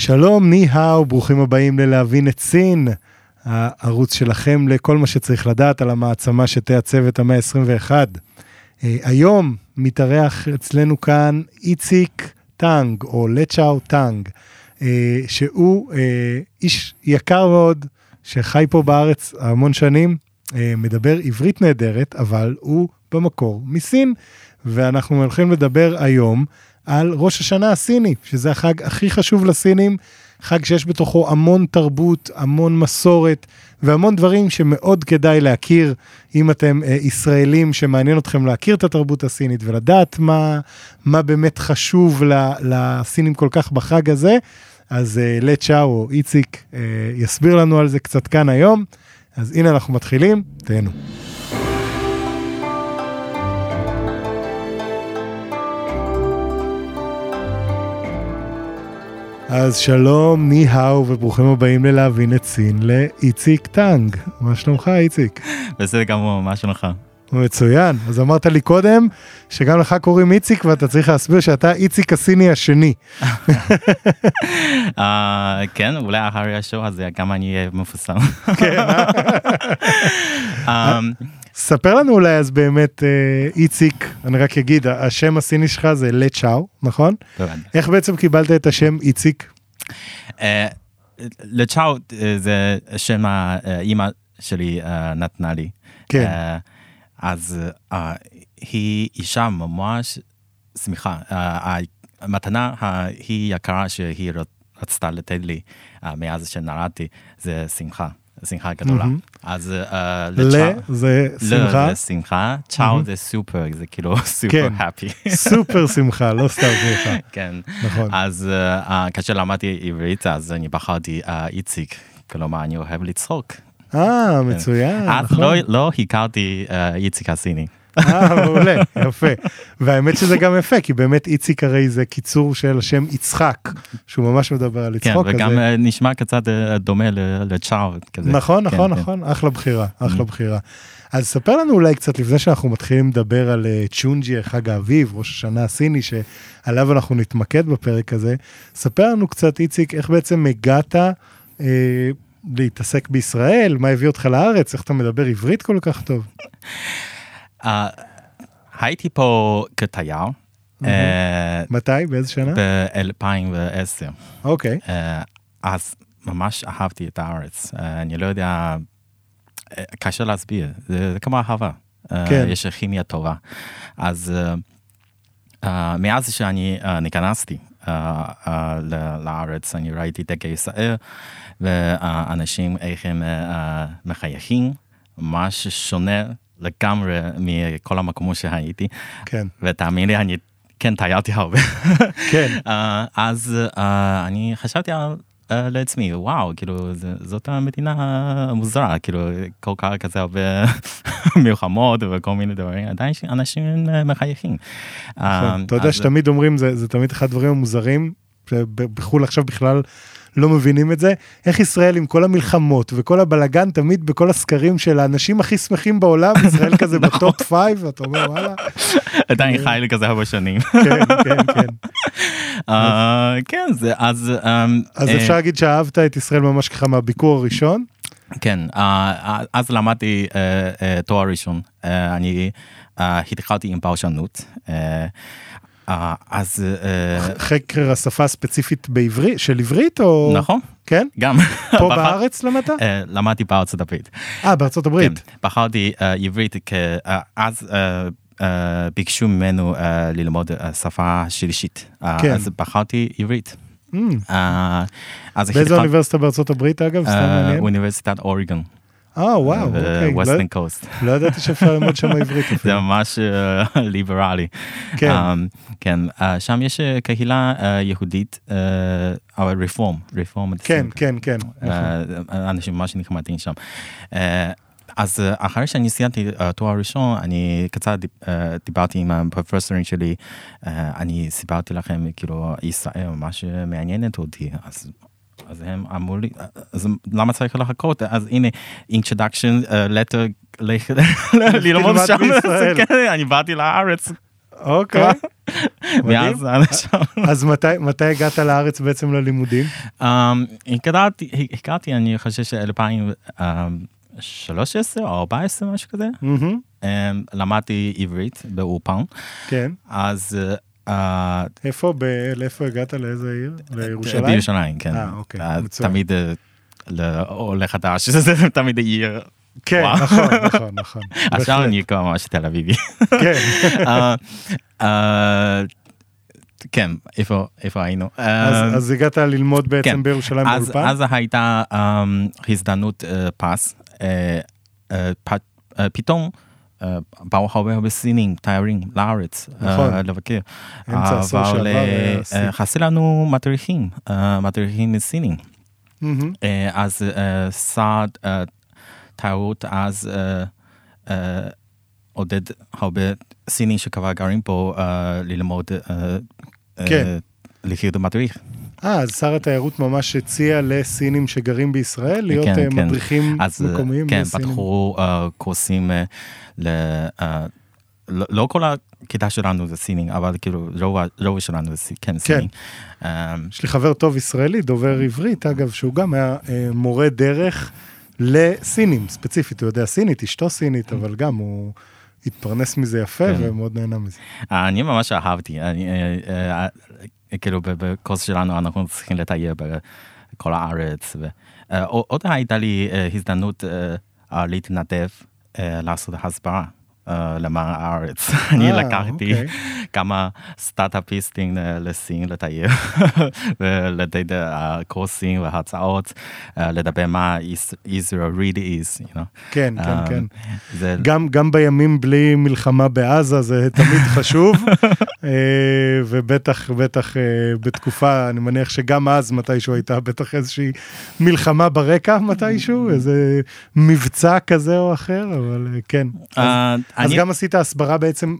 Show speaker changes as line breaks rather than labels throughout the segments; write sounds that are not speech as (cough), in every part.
שלום, 你好, ברוכים הבאים ללהבין את סין, הערוץ שלכם לכל מה שצריך לדעת על המעצמה שתעצב את המאה ה-21. אה, היום מתארח אצלנו כאן איציק טאנג, או לצ'או טאנג, אה, שהוא אה, איש יקר מאוד, שחי פה בארץ המון שנים, מדבר עברית נהדרת, אבל הוא במקור מסין, ואנחנו הולכים לדבר היום על ראש השנה הסיני, שזה החג הכי חשוב לסינים, חג שיש בתוכו המון תרבות, המון מסורת והמון דברים שמאוד כדאי להכיר, אם אתם אה, ישראלים שמעניין אתכם להכיר את התרבות הסינית ולדעת מה, מה באמת חשוב לסינים כל כך בחג הזה, אז אה, לצ'או או איציק אה, יסביר לנו על זה קצת כאן היום. אז הנה אנחנו מתחילים, תהנו. אז שלום, ני-האו, וברוכים הבאים ללהבין את סין לאיציק טאנג. מה שלומך, איציק?
בסדר גמור, מה שלומך?
מצוין. אז אמרת לי קודם שגם לך קוראים איציק ואתה צריך להסביר שאתה איציק הסיני השני. (laughs)
אה, כן, אולי אחרי השואו הזה גם אני אהיה מפורסם. כן. (laughs)
ספר לנו אולי אז באמת אה, איציק, אני רק אגיד, השם הסיני שלך זה לצ'או, נכון? איך בעצם קיבלת את השם איציק?
אה, לצ'או אה, זה שם האימא שלי נתנה לי. כן. אז היא אישה ממש שמחה. המתנה היא יקרה שהיא רצתה לתת לי מאז שנולדתי, זה שמחה. שמחה גדולה. אז
ל זה שמחה?
זה שמחה, צ'או זה סופר, זה כאילו (laughs) סופר הפי.
סופר שמחה, לא סתם שמחה. (laughs)
כן, נכון. אז כאשר למדתי עברית, אז אני בחרתי איציק, כלומר אני אוהב לצחוק.
אה, מצוין.
אז לא, לא הכרתי איציק הסיני.
אה, מעולה, יפה. והאמת שזה גם יפה, כי באמת איציק הרי זה קיצור של השם יצחק, שהוא ממש מדבר על
יצחוק. כן, וגם כזה. נשמע קצת אה, דומה לצ'אר כזה.
נכון, כן, נכון, כן. נכון, אחלה בחירה, אחלה mm-hmm. בחירה. אז ספר לנו אולי קצת לפני שאנחנו מתחילים לדבר על אה, צ'ונג'י, חג האביב, ראש השנה הסיני, שעליו אנחנו נתמקד בפרק הזה. ספר לנו קצת, איציק, איך בעצם הגעת אה, להתעסק בישראל, מה הביא אותך לארץ, איך אתה מדבר עברית כל כך טוב.
אה, הייתי פה כתייר.
אה, מתי? באיזה שנה?
ב-2010.
אוקיי.
אה, אז ממש אהבתי את הארץ. אני לא יודע, קשה להסביר, זה כמו אהבה. כן. יש כימיה טובה. אז מאז שאני נכנסתי לארץ, אני ראיתי דגל ישראל, ואנשים איך הם מחייכים, ממש שונה לגמרי מכל המקומות שהייתי. כן. ותאמין לי, אני כן טיילתי הרבה. כן. אה, (laughs) אז אה, אני חשבתי על... אה, לעצמי, וואו, כאילו, זאת המדינה המוזרה, כאילו, כל כך כזה הרבה (laughs) מלחמות וכל מיני דברים, עדיין אנשים מחייכים.
נכון. אתה יודע שתמיד אומרים, זה תמיד אחד הדברים המוזרים, בחו"ל עכשיו בכלל לא מבינים את זה. איך ישראל עם כל המלחמות וכל הבלגן, תמיד בכל הסקרים של האנשים הכי שמחים בעולם, (laughs) ישראל כזה נכון. ב top five, ואתה אומר וואלה.
עדיין חי לי כזה הרבה שנים.
כן, כן, כן. (laughs)
אה, כן, אז...
אמ, אז אפשר אה, להגיד שאהבת את ישראל ממש ככה מהביקור הראשון?
כן, אה, אז למדתי תואר ראשון. אני התחלתי עם פרשנות.
אה, אז... אה, חקר השפה הספציפית בעברית, של עברית או...
נכון.
כן?
גם.
פה (laughs) בארץ למדת?
אה, למדתי בארצות הברית.
אה, בארצות הברית.
כן, בחרתי עברית, אז ביקשו ממנו ללמוד שפה שלישית. כן. אז בחרתי עברית.
Mm. באיזה אוניברסיטה בארצות הברית אגב?
אוניברסיטת אוריגון.
אה, וואו, אוקיי.
ווסטן קוסט.
לא ידעתי שאפשר ללמוד שם (laughs) עברית.
זה ממש אה, (laughs) ליברלי. כן. אמ, כן, אה, שם יש אה, קהילה יהודית, אבל רפורם, רפורם.
כן, כן, כן.
אנשים ממש נחמדים שם. אז אחרי שאני סיימתי תואר ראשון, אני קצת דיברתי עם הפרופסורים שלי, אני סיפרתי להם, כאילו, ישראל ממש מעניינת אותי, אז אז הם אמרו לי, אז למה צריך לחכות? אז הנה, introduction, letter, ללמוד שם, אני באתי לארץ.
אוקיי.
מאז.
אז מתי הגעת לארץ בעצם ללימודים?
הכרתי, אני חושב ש-2013 או 2014, משהו כזה. למדתי עברית באופן.
כן.
אז...
איפה, לאיפה הגעת? לאיזה עיר? לירושלים?
בירושלים, כן.
אה, אוקיי, מצוין.
תמיד לעולה חדש, זה תמיד עיר
כן, נכון, נכון, נכון. (laughs)
עכשיו אני כבר ממש תל אביבי. (laughs)
כן. (laughs)
כן, איפה, איפה היינו?
אז הגעת ללמוד בעצם כן. בירושלים באולפן?
אז הייתה הזדמנות פס, פתאום באו הרבה הרבה סינים, תיירים לארץ,
נכון.
לבקר.
שעבר היה
אבל חסר לנו מדריכים, מדריכים סינים. אז סעד תיירות אז עודד הרבה סינים שכבר גרים פה ללמוד
כן.
לחיות מדריך.
אה, אז שר התיירות ממש הציע לסינים שגרים בישראל להיות כן, מדריכים
אז,
מקומיים
כן,
לסינים.
פתחו uh, קורסים uh, ל... Uh, לא, לא כל הכיתה שלנו זה סינים, אבל כאילו רוב, רוב שלנו זה כן סינים.
כן. יש לי חבר טוב ישראלי, דובר עברית, אגב, שהוא גם היה מורה דרך לסינים, ספציפית, הוא יודע סינית, אשתו סינית, אבל גם הוא... התפרנס מזה יפה כן. ומאוד נהנה מזה.
אני ממש אהבתי, אני, כאילו בקורס שלנו אנחנו צריכים לטייל בכל הארץ. עוד הייתה לי הזדמנות להתנדב לעשות הסברה. למען הארץ. (laughs) אני לקחתי כמה סטארט-אפיסטים לסין לטייל (laughs) ולתת קורסים והרצאות לדבר מה Israel really is.
כן, כן, כן. גם בימים בלי מלחמה בעזה זה תמיד (laughs) חשוב, ובטח, בטח בתקופה, אני מניח שגם אז מתישהו הייתה בטח איזושהי מלחמה ברקע מתישהו, איזה מבצע כזה או אחר, אבל כן. אז גם עשית הסברה בעצם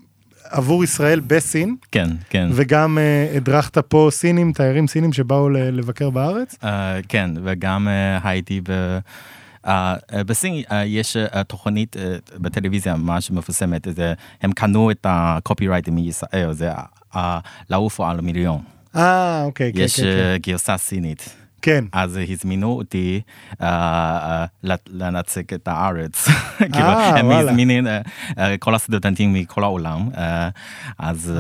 עבור ישראל בסין.
כן, כן.
וגם uh, הדרכת פה סינים, תיירים סינים שבאו לבקר בארץ?
Uh, כן, וגם uh, הייתי ב... Uh, בסין uh, יש uh, תוכנית uh, בטלוויזיה ממש מפורסמת, זה, הם קנו את הקופירייט מישראל, זה uh, לעוף על מיליון.
אה, אוקיי,
כן, יש
כן, כן.
uh, גרסה סינית.
כן.
אז הזמינו אותי uh, uh, לנצג את הארץ. (laughs) כאילו, הם הזמינים כל הסטודנטים מכל העולם, אז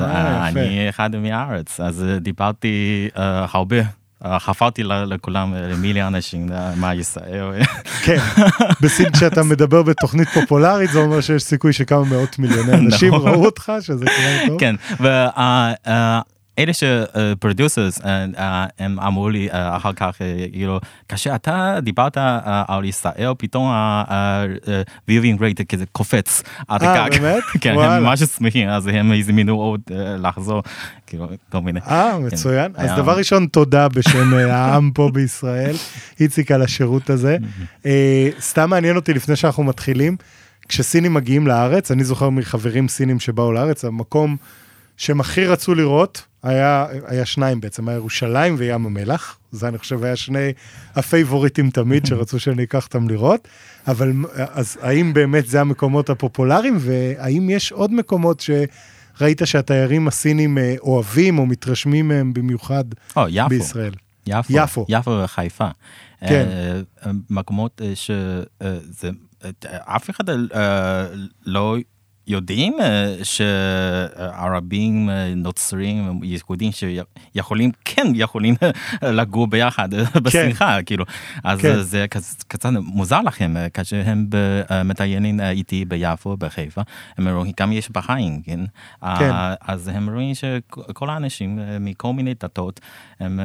אני אחד מהארץ, אז דיברתי הרבה. חפרתי לכולם, למילי אנשים מישראל. (laughs)
כן, בסין כשאתה מדבר בתוכנית פופולרית זה אומר שיש סיכוי שכמה מאות מיליוני אנשים (laughs) ראו אותך, שזה כבר טוב.
כן, אלה שפרודוסרס הם אמרו לי אחר כך כאילו כאשר אתה דיברת על ישראל פתאום ה-viewing rate כזה קופץ עד
אה באמת? (laughs)
כן הם ממש שמחים אז הם הזמינו עוד לחזור כאילו כל מיני.
אה מצוין אז דבר ראשון תודה בשם העם פה בישראל (laughs) איציק על השירות הזה (laughs) סתם מעניין אותי לפני שאנחנו מתחילים כשסינים מגיעים לארץ אני זוכר מחברים סינים שבאו לארץ המקום. שהם הכי רצו לראות, היה, היה שניים בעצם, היה ירושלים וים המלח, זה אני חושב היה שני הפייבוריטים תמיד (laughs) שרצו שאני אקח אותם לראות, אבל אז האם באמת זה המקומות הפופולריים, והאם יש עוד מקומות שראית שהתיירים הסינים אה, אוהבים או מתרשמים מהם במיוחד
או, יפו.
בישראל?
יפו.
יפו.
יפו וחיפה.
כן.
Uh, מקומות שזה, אף אחד לא... יודעים שערבים, נוצרים, יהודים שיכולים, כן יכולים לגור ביחד בשמחה, כן. כאילו. אז כן. זה קצת מוזר לכם, כאשר הם מטיילים איתי ביפו, בחיפה, הם רואים, גם יש בחיים, כן?
כן.
אז הם רואים שכל האנשים מכל מיני דתות, הם...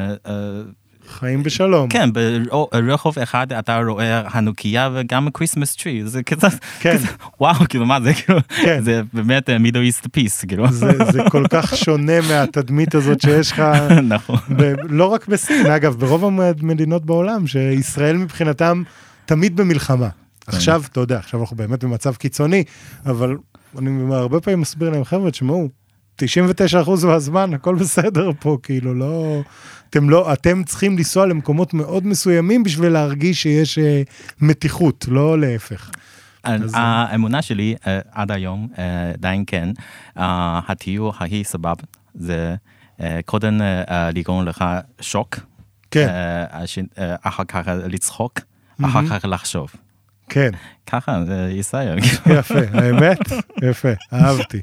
חיים בשלום.
כן, ברחוב אחד אתה רואה חנוכייה וגם Christmas tree, זה כזה,
כן.
כזה, וואו, כאילו מה זה, כאילו, כן. זה באמת מידל איסט פיס, כאילו.
זה, זה כל כך שונה מהתדמית הזאת שיש לך, (laughs)
נכון.
ב, לא רק בסין, אגב, ברוב המדינות בעולם, שישראל מבחינתם תמיד במלחמה. כן. עכשיו, אתה יודע, עכשיו אנחנו באמת במצב קיצוני, אבל אני הרבה פעמים מסביר להם, חבר'ה, תשמעו, 99% מהזמן הכל בסדר פה, כאילו לא, אתם לא, אתם צריכים לנסוע למקומות מאוד מסוימים בשביל להרגיש שיש uh, מתיחות, לא להפך.
האמונה שלי עד היום, עדיין כן, התיאור הכי סבב זה קודם לגרום לך שוק, כן. אחר כך לצחוק, אחר כך לחשוב.
כן.
ככה זה יסייע.
יפה, האמת, יפה, אהבתי.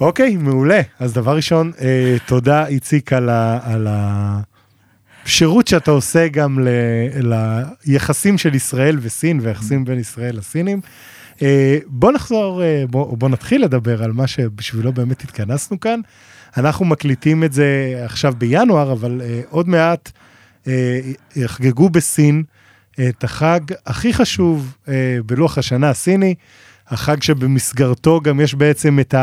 אוקיי, מעולה. אז דבר ראשון, אה, תודה איציק על, ה, על השירות שאתה עושה גם ל, ליחסים של ישראל וסין ויחסים בין ישראל לסינים. אה, בוא נחזור, אה, בוא, בוא נתחיל לדבר על מה שבשבילו באמת התכנסנו כאן. אנחנו מקליטים את זה עכשיו בינואר, אבל אה, עוד מעט אה, יחגגו בסין את החג הכי חשוב אה, בלוח השנה הסיני, החג שבמסגרתו גם יש בעצם את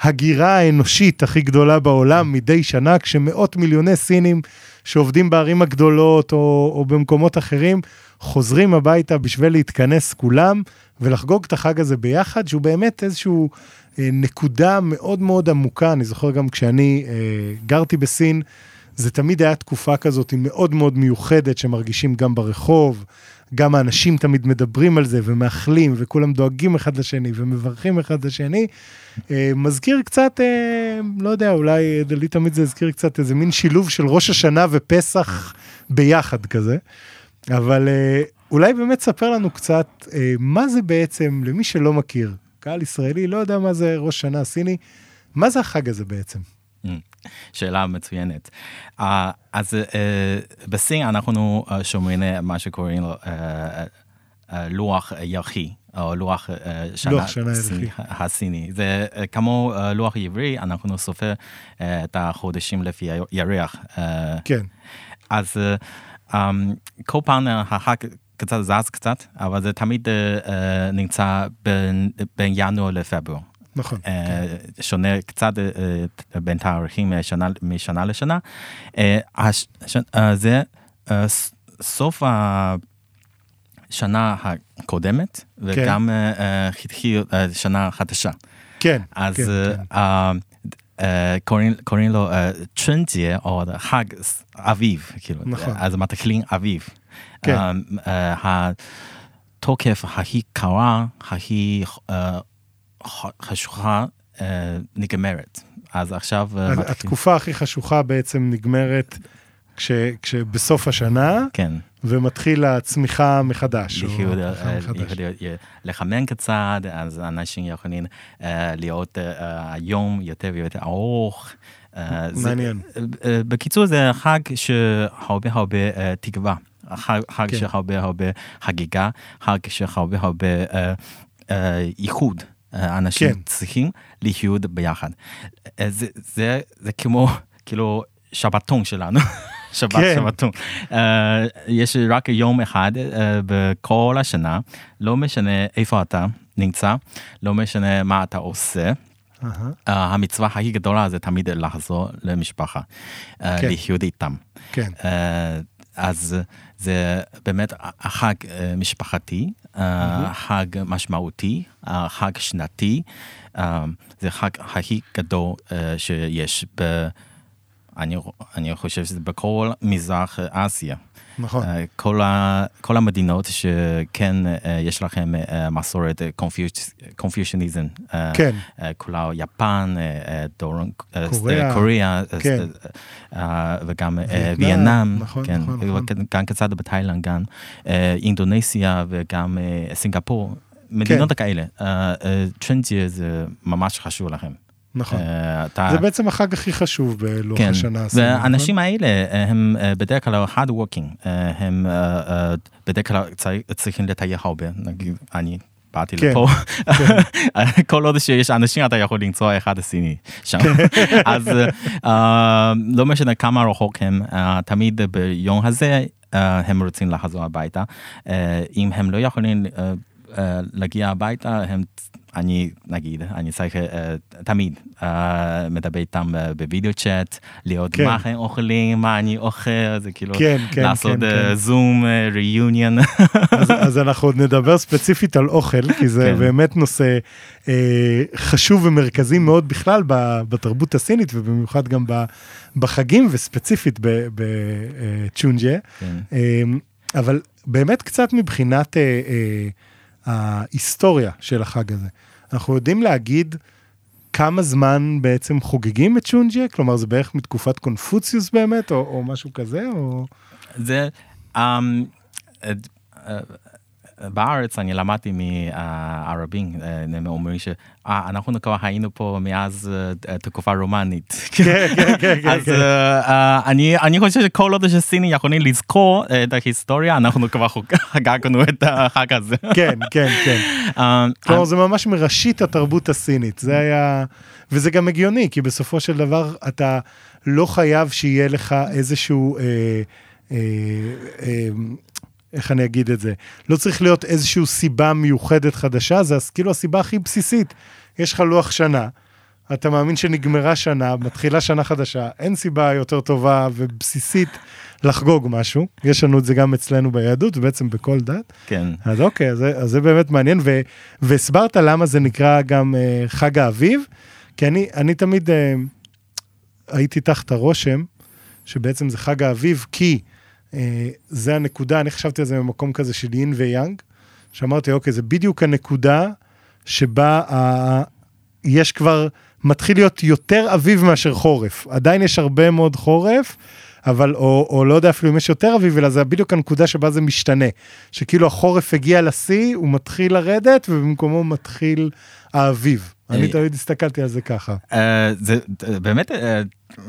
ההגירה האנושית הכי גדולה בעולם מדי שנה, כשמאות מיליוני סינים שעובדים בערים הגדולות או, או במקומות אחרים, חוזרים הביתה בשביל להתכנס כולם ולחגוג את החג הזה ביחד, שהוא באמת איזשהו אה, נקודה מאוד מאוד עמוקה. אני זוכר גם כשאני אה, גרתי בסין, זה תמיד היה תקופה כזאת מאוד מאוד מיוחדת שמרגישים גם ברחוב, גם האנשים תמיד מדברים על זה ומאחלים וכולם דואגים אחד לשני ומברכים אחד לשני. אה, מזכיר קצת, אה, לא יודע, אולי לי תמיד זה הזכיר קצת איזה מין שילוב של ראש השנה ופסח ביחד כזה. אבל אה, אולי באמת ספר לנו קצת מה זה בעצם, למי שלא מכיר, קהל ישראלי לא יודע מה זה ראש שנה סיני, מה זה החג הזה בעצם?
שאלה מצוינת. Uh, אז uh, בסין אנחנו uh, שומרים מה שקוראים לו uh, uh, לוח ירחי, או לוח uh,
שנה, שנה סיני,
הסיני. זה uh, כמו uh, לוח עברי, אנחנו סופר uh, את החודשים לפי ירח. Uh,
כן.
אז uh, um, כל פעם החג קצת זז קצת, אבל זה תמיד uh, נמצא בין, בין ינואר לפברואר.
נכון.
אה, שונה קצת אה, בין תאריכים משנה לשנה. אה, זה סוף השנה הקודמת, וגם כן. התחיל שנה חדשה.
כן,
אז קוראים לו צ'ונג'יה, או חג אביב, כאילו,
נכון.
אז מתחילים אביב. כן. התוקף הכי קרה, הכי חשוכה אה, נגמרת. אז עכשיו...
אז מתחיל... התקופה הכי חשוכה בעצם נגמרת כש, כשבסוף השנה,
כן.
ומתחיל הצמיחה מחדש.
לחיות, לחמן קצת, אז אנשים יכולים uh, להיות uh, היום יותר ויותר ארוך.
מעניין.
זה, uh, בקיצור, זה חג שהרבה הרבה uh, תקווה. חג, חג כן. שהרבה הרבה חגיגה, חג שהרבה הרבה ייחוד. אנשים כן. צריכים לחיות ביחד. זה, זה, זה כמו, כאילו, שבתון שלנו. (laughs) שבת, כן. שבתון. Uh, יש רק יום אחד uh, בכל השנה, לא משנה איפה אתה נמצא, לא משנה מה אתה עושה. Uh-huh. Uh, המצווה הכי גדולה זה תמיד לחזור למשפחה, uh, כן. לחיות איתם.
כן. Uh,
אז זה באמת החג אה, משפחתי, אה, חג משמעותי, חג שנתי, אה, זה חג הכי גדול שיש, ב, אני, אני חושב שזה בכל מזרח אסיה.
נכון.
כל, ה, כל המדינות שכן יש לכם מסורת קונפיושיאניזם.
כן.
כולה יפן, דורון,
קוריאה,
קוריאה כן. וגם וייטנאם,
נכון, כן, נכון, נכון.
גם קצת בתאילנד, גם אינדונסיה וגם סינגפור. מדינות כן. כאלה. צ'נג'יה זה ממש חשוב לכם.
נכון. אה, אתה... זה בעצם החג הכי חשוב בלוח
כן.
השנה.
והאנשים נכון? האלה הם אה, בדרך כלל hard working, אה, הם בדרך כלל צריכים לטייל הרבה, נגיד אני באתי כן, לפה, כן. (laughs) כל עוד שיש אנשים אתה יכול למצוא אחד הסיני שם. כן. (laughs) אז uh, לא משנה כמה רחוק הם, uh, תמיד ביום הזה uh, הם רוצים לחזור הביתה. Uh, אם הם לא יכולים uh, uh, להגיע הביתה, הם אני, נגיד, אני צריך uh, תמיד uh, מדבר איתם uh, בווידאו צ'אט, לראות כן. מה הם אוכלים, מה אני אוכל, זה כאילו
כן, כן,
לעשות
כן, uh, כן.
זום, ריוניון.
אז, אז אנחנו עוד נדבר ספציפית על אוכל, כי זה כן. באמת נושא uh, חשוב ומרכזי מאוד בכלל בתרבות הסינית, ובמיוחד גם בחגים, וספציפית בצ'ונג'ה. כן. Uh, אבל באמת קצת מבחינת... Uh, uh, ההיסטוריה של החג הזה. אנחנו יודעים להגיד כמה זמן בעצם חוגגים את שונג'ה? כלומר, זה בערך מתקופת קונפוציוס באמת, או, או משהו כזה, או...
זה... Um, בארץ אני למדתי מהערבים, הם אומרים שאנחנו כבר היינו פה מאז תקופה רומנית. (laughs)
כן, כן, כן. (laughs)
אז אני חושב שכל עוד שסיני יכולים לזכור את ההיסטוריה, אנחנו כבר (laughs) חגגנו את החג הזה.
כן, כן, כן. כלומר, זה ממש מראשית התרבות הסינית, זה היה... וזה גם הגיוני, כי בסופו של דבר אתה לא חייב שיהיה לך איזשהו... אה, אה, אה, איך אני אגיד את זה? לא צריך להיות איזושהי סיבה מיוחדת חדשה, זה כאילו הסיבה הכי בסיסית. יש לך לוח שנה, אתה מאמין שנגמרה שנה, מתחילה שנה חדשה, אין סיבה יותר טובה ובסיסית לחגוג משהו. יש לנו את זה גם אצלנו ביהדות, ובעצם בכל דת.
כן.
אז אוקיי, אז, אז זה באמת מעניין, ו, והסברת למה זה נקרא גם uh, חג האביב, כי אני, אני תמיד uh, הייתי תחת הרושם שבעצם זה חג האביב, כי... אה, זה הנקודה, אני חשבתי על זה במקום כזה של יין ויאנג, שאמרתי, אוקיי, זה בדיוק הנקודה שבה ה... יש כבר, מתחיל להיות יותר אביב מאשר חורף. עדיין יש הרבה מאוד חורף, אבל, או, או לא יודע אפילו אם יש יותר אביב, אלא זה בדיוק הנקודה שבה זה משתנה. שכאילו החורף הגיע לשיא, הוא מתחיל לרדת, ובמקומו מתחיל האביב. אני תמיד הסתכלתי על זה ככה.
אה, זה באמת אה,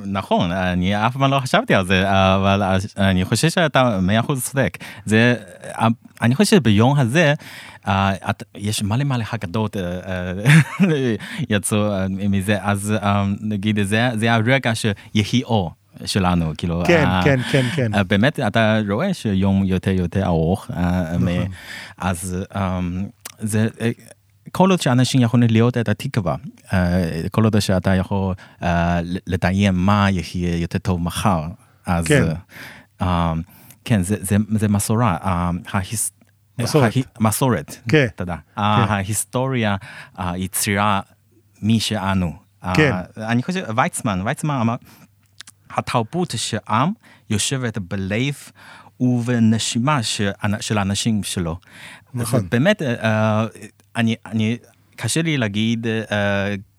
נכון, אני אף פעם לא חשבתי על זה, אבל אני חושב שאתה מאה אחוז צודק. זה, אני חושב שביום הזה, יש מלא מלא הגדות (laughs) יצאו מזה, אז נגיד זה הרגע שיהי אור. שלנו כאילו
כן כן כן כן
באמת אתה רואה שיום יותר יותר ארוך נכון. אז זה כל עוד שאנשים יכולים להיות את התקווה, אה, כל עוד שאתה יכול אה, לדמיין מה יהיה יותר טוב מחר, אז כן, אה, כן זה, זה, זה מסורה, ההיס...
מסורת,
מסורת,
כן,
תודה, כן. ההיסטוריה, היצירה מי שאנו,
כן,
אני חושב, ויצמן, ויצמן אמר, התרבות של עם יושבת בלב ובנשימה של האנשים שלו.
נכון.
באמת, אני, אני, קשה לי להגיד uh,